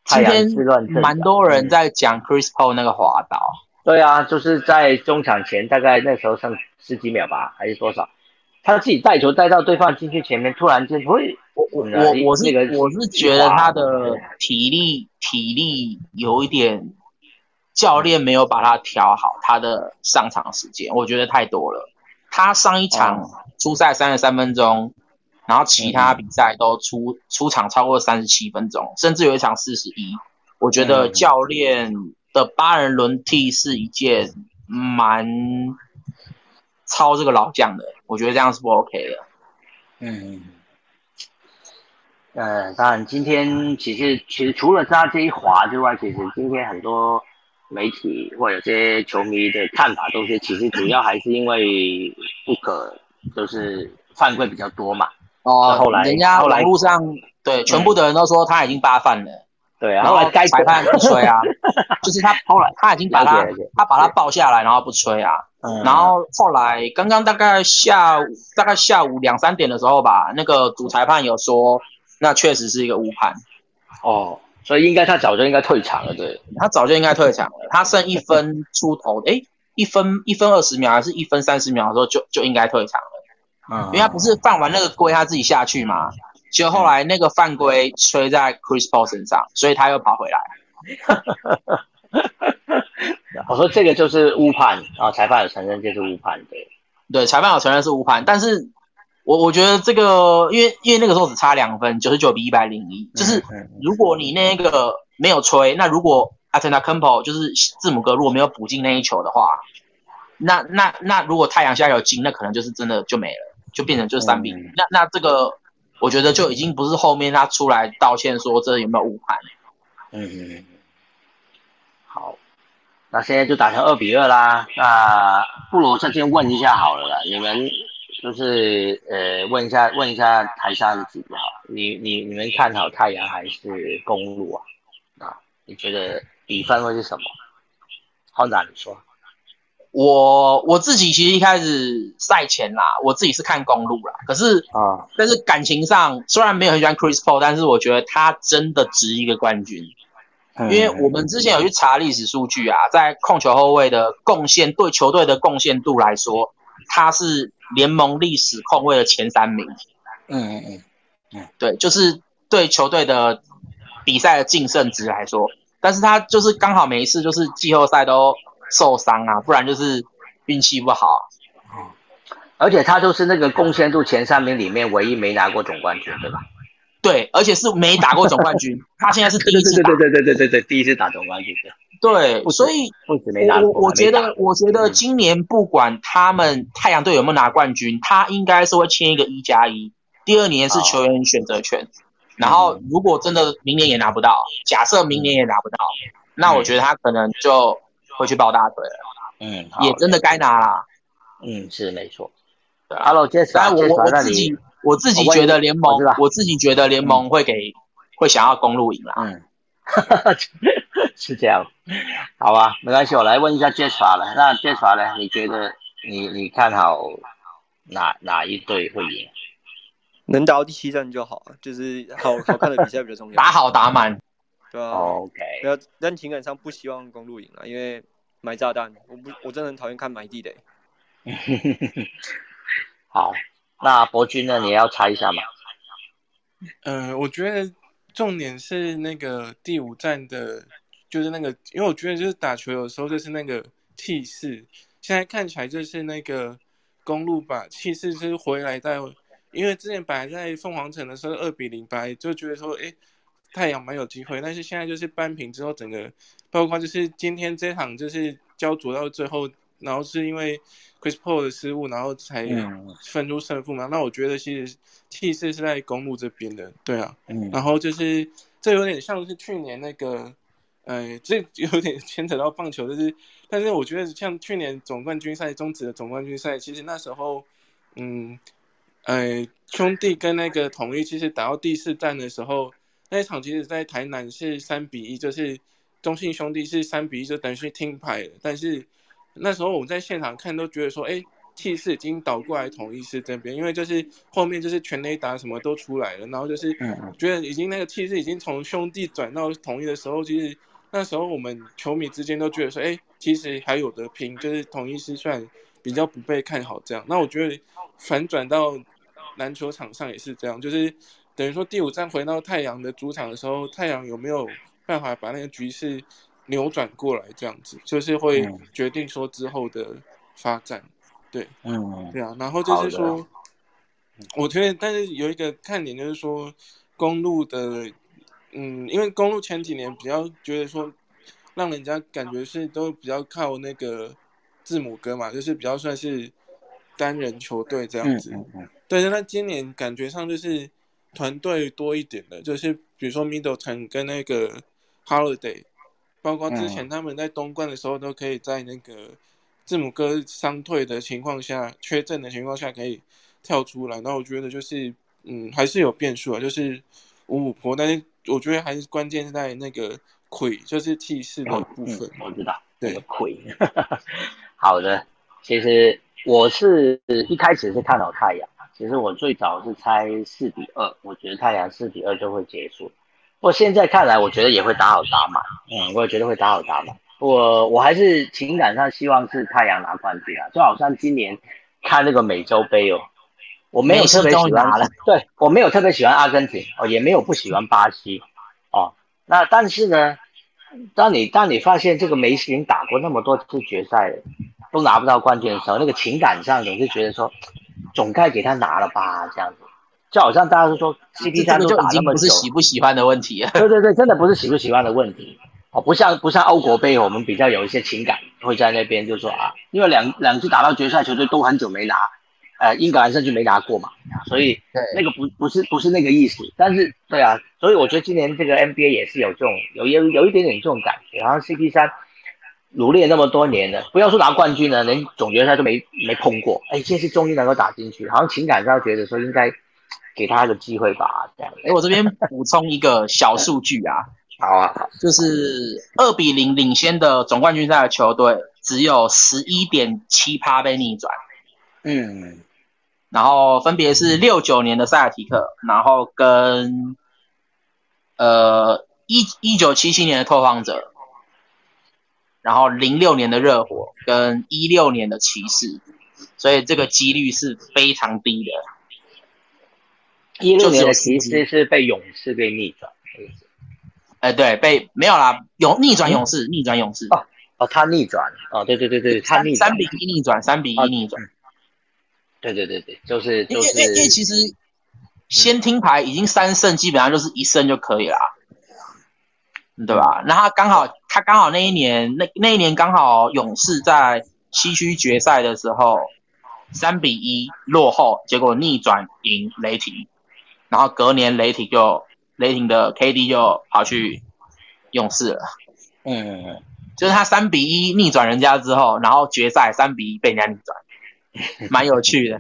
今天蛮多人在讲 Chris Paul 那个滑倒，对啊，就是在中场前大概那时候剩十几秒吧，还是多少？他自己带球带到对方禁区前面，突然间会，我我嗯我我是那个我是觉得他的体力体力有一点，教练没有把他调好他的上场时间，我觉得太多了。他上一场出赛三十三分钟，然后其他比赛都出出场超过三十七分钟，甚至有一场四十一。我觉得嗯教练的八人轮替是一件蛮超这个老将的，我觉得这样是不 OK 的。嗯，呃，当然，今天其实其实除了他这一滑之外，其实今天很多媒体或有些球迷的看法都是，其实主要还是因为不可就是犯规比较多嘛。哦，后来人家后来网络上对全部的人都说他已经八犯了，对啊，然后该裁判不吹啊，就是他后来他已经把他他把他抱下来，然后不吹啊。嗯。然后后来刚刚大概下午大概下午两三点的时候吧，那个主裁判有说，那确实是一个误判，哦，所以应该他早就应该退场了，对。他早就应该退场了，他剩一分出头，诶，一分一分二十秒还是一分三十秒的时候就就应该退场了，嗯。因为他不是犯完那个规他自己下去嘛，结果后来那个犯规吹在 Chris Paul 身上，所以他又跑回来。我说这个就是误判啊，裁判有承认就是误判对。对，裁判有承认是误判，但是我我觉得这个，因为因为那个时候只差两分，九十九比一百零一，就是嗯如果你那个没有吹，那如果 Atena Campo 就是字母哥如果没有补进那一球的话，那那那如果太阳下有进，那可能就是真的就没了，就变成就是三比一、嗯那那这个我觉得就已经不是后面他出来道歉说这有没有误判，嗯，好，那现在就打成二比二啦。那不如这先问一下好了啦，你们就是呃问一下问一下台下的几个好，你你你们看好太阳还是公路啊？啊，你觉得比分会是什么？浩长，你说。我我自己其实一开始赛前啦，我自己是看公路啦，可是啊，但是感情上虽然没有很喜欢 Chris Paul，但是我觉得他真的值一个冠军，嗯。因为我们之前有去查历史数据啊，在控球后卫的贡献对球队的贡献度来说，他是联盟历史控卫的前三名。嗯嗯嗯对，就是对球队的比赛的净胜值来说，但是他就是刚好每一次就是季后赛都受伤啊，不然就是运气不好。而且他就是那个贡献度前三名里面唯一没拿过总冠军，对吧？对，而且是没打过总冠军，他现在是第一次打。对对对对对对，第一次打总冠军，对，不止所以没拿过，我觉得，我觉得今年不管他们太阳队有没有拿冠军，他应该是会签一个一加一。第二年是球员选择权，然后如果真的明年也拿不到，假设明年也拿不到，那我觉得他可能就会去抱大腿了，嗯，也真的该拿啦。嗯是没错。Hello，杰斯啊，但我我自己我自己觉得联盟我，我自己觉得联盟会给会想要公路赢啦。嗯，是这样，好吧，没关系，我来问一下 Jasper 了。那 Jasper 呢？你觉得你你看好哪哪一队会赢？能打到第七战就好了，就是好好看的比赛比较重要。打好打满，对啊，OK，不要，但情感上不希望公路赢了，因为埋炸弹，我不，我真的很讨厌看埋地雷。好，那博君呢？你也要猜一下嘛？呃，我觉得重点是那个第五站的，就是那个，因为我觉得就是打球有时候就是那个气势，现在看起来就是那个公路把气势是回来到，因为之前本来在凤凰城的时候二比零，本来就觉得说，诶，太阳蛮有机会，但是现在就是扳平之后，整个包括就是今天这场就是焦灼到最后，然后是因为 Chris Paul 的失误，然后才嗯分出胜负嘛。那我觉得其实气势是在公路这边的，对啊。嗯然后就是这有点像是去年那个，呃，这有点牵扯到棒球，就是，但是我觉得像去年总冠军赛终止的总冠军赛，其实那时候，嗯，呃，兄弟跟那个统一其实打到第四战的时候，那一场其实在台南是三比一，就是中信兄弟是三比一，就等于是听牌了。但是那时候我们在现场看都觉得说，哎，气势已经倒过来统一师这边，因为就是后面就是全雷打什么都出来了，然后就是觉得已经那个气势已经从兄弟转到统一的时候，其实那时候我们球迷之间都觉得说，哎，其实还有得拼，就是统一师虽然比较不被看好这样，那我觉得反转到篮球场上也是这样，就是等于说第五站回到太阳的主场的时候，太阳有没有办法把那个局势扭转过来？这样子就是会嗯决定说之后的发展。对嗯对啊，然后就是说，我觉得但是有一个看点就是说，公路的，嗯，因为公路前几年比较觉得说，让人家感觉是都比较靠那个字母哥嘛，就是比较算是单人球队这样子。对，那今年感觉上就是团队多一点的，就是比如说 Middleton 跟那个 Holiday，包括之前他们在东冠的时候都可以在那个字母哥伤退的情况下、缺阵的情况下可以跳出来。那我觉得就是嗯，还是有变数啊，就是五五坡，但是我觉得还是关键是在那个魁，就是气势的部分。我知道，对魁。好的，其实我是一开始是看好太阳，其实我最早是猜四比二，我觉得太阳四比二就会结束。不过现在看来，我觉得也会打好打满，嗯，我也觉得会打好打满。我我还是情感上希望是太阳拿冠军啊，就好像今年看那个美洲杯哦，我没有特别喜欢，对我没有特别喜欢阿根廷哦，也没有不喜欢巴西哦，那但是呢。当你当你发现这个梅西打过那么多次决赛，都拿不到冠军的时候，那个情感上总是觉得说，总该给他拿了吧，这样子，就好像大家都说 CP 三都打那么久，不是喜不喜欢的问题，对对对，真的不是喜不喜欢的问题，哦，不像不像欧国杯，我们比较有一些情感会在那边，就说啊，因为两两支打到决赛球队都很久没拿。呃，英格兰甚至没拿过嘛，所以那个不不是不是那个意思，但是对啊，所以我觉得今年这个 NBA 也是有这种有有有一点点这种感觉，好像 CP 三努力了那么多年了，不要说拿冠军了，连总决赛都没没碰过，哎，这次终于能够打进去，好像情感上觉得说应该给他一个机会吧，这样。哎，我这边补充一个 小数据啊，好啊，好，就是二比零领先的总冠军赛的球队只有十一点七趴被逆转，嗯。然后分别是六九年的塞尔提克，然后跟呃一一九七七年的拓荒者，然后零六年的热火跟一六年的骑士，所以这个几率是非常低的。一六年的骑士是被勇士给逆转，哎，对，被没有啦，勇逆转勇士，逆转勇士。哦哦，他逆转，哦，对对对对，他逆三比一逆转，三比一逆转。对对对对，就是就是因为因为其实先听牌已经三胜，基本上就是一胜就可以了，对吧？那他刚好他刚好那一年那那一年刚好勇士在西区决赛的时候三比一落后，结果逆转赢雷霆，然后隔年雷霆就雷霆的 KD 就跑去勇士了，嗯，就是他三比一逆转人家之后，然后决赛三比一被人家逆转。蛮有趣的，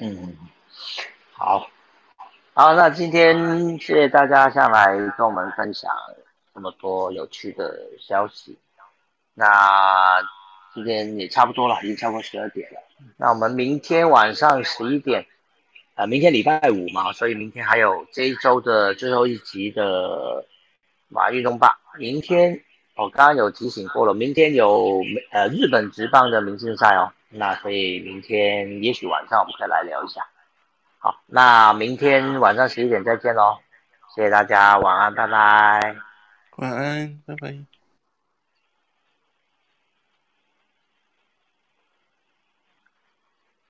嗯，好，好，那今天谢谢大家上来跟我们分享这么多有趣的消息。那今天也差不多了，已经超过十二点了。那我们明天晚上十一点，呃，明天礼拜五嘛，所以明天还有这一周的最后一集的马运动吧。明天我刚刚有提醒过了，明天有呃日本职棒的明星赛哦。那所以明天也许晚上我们可以来聊一下。好，那明天晚上十一点再见喽，谢谢大家，晚安，拜拜。晚安，拜拜。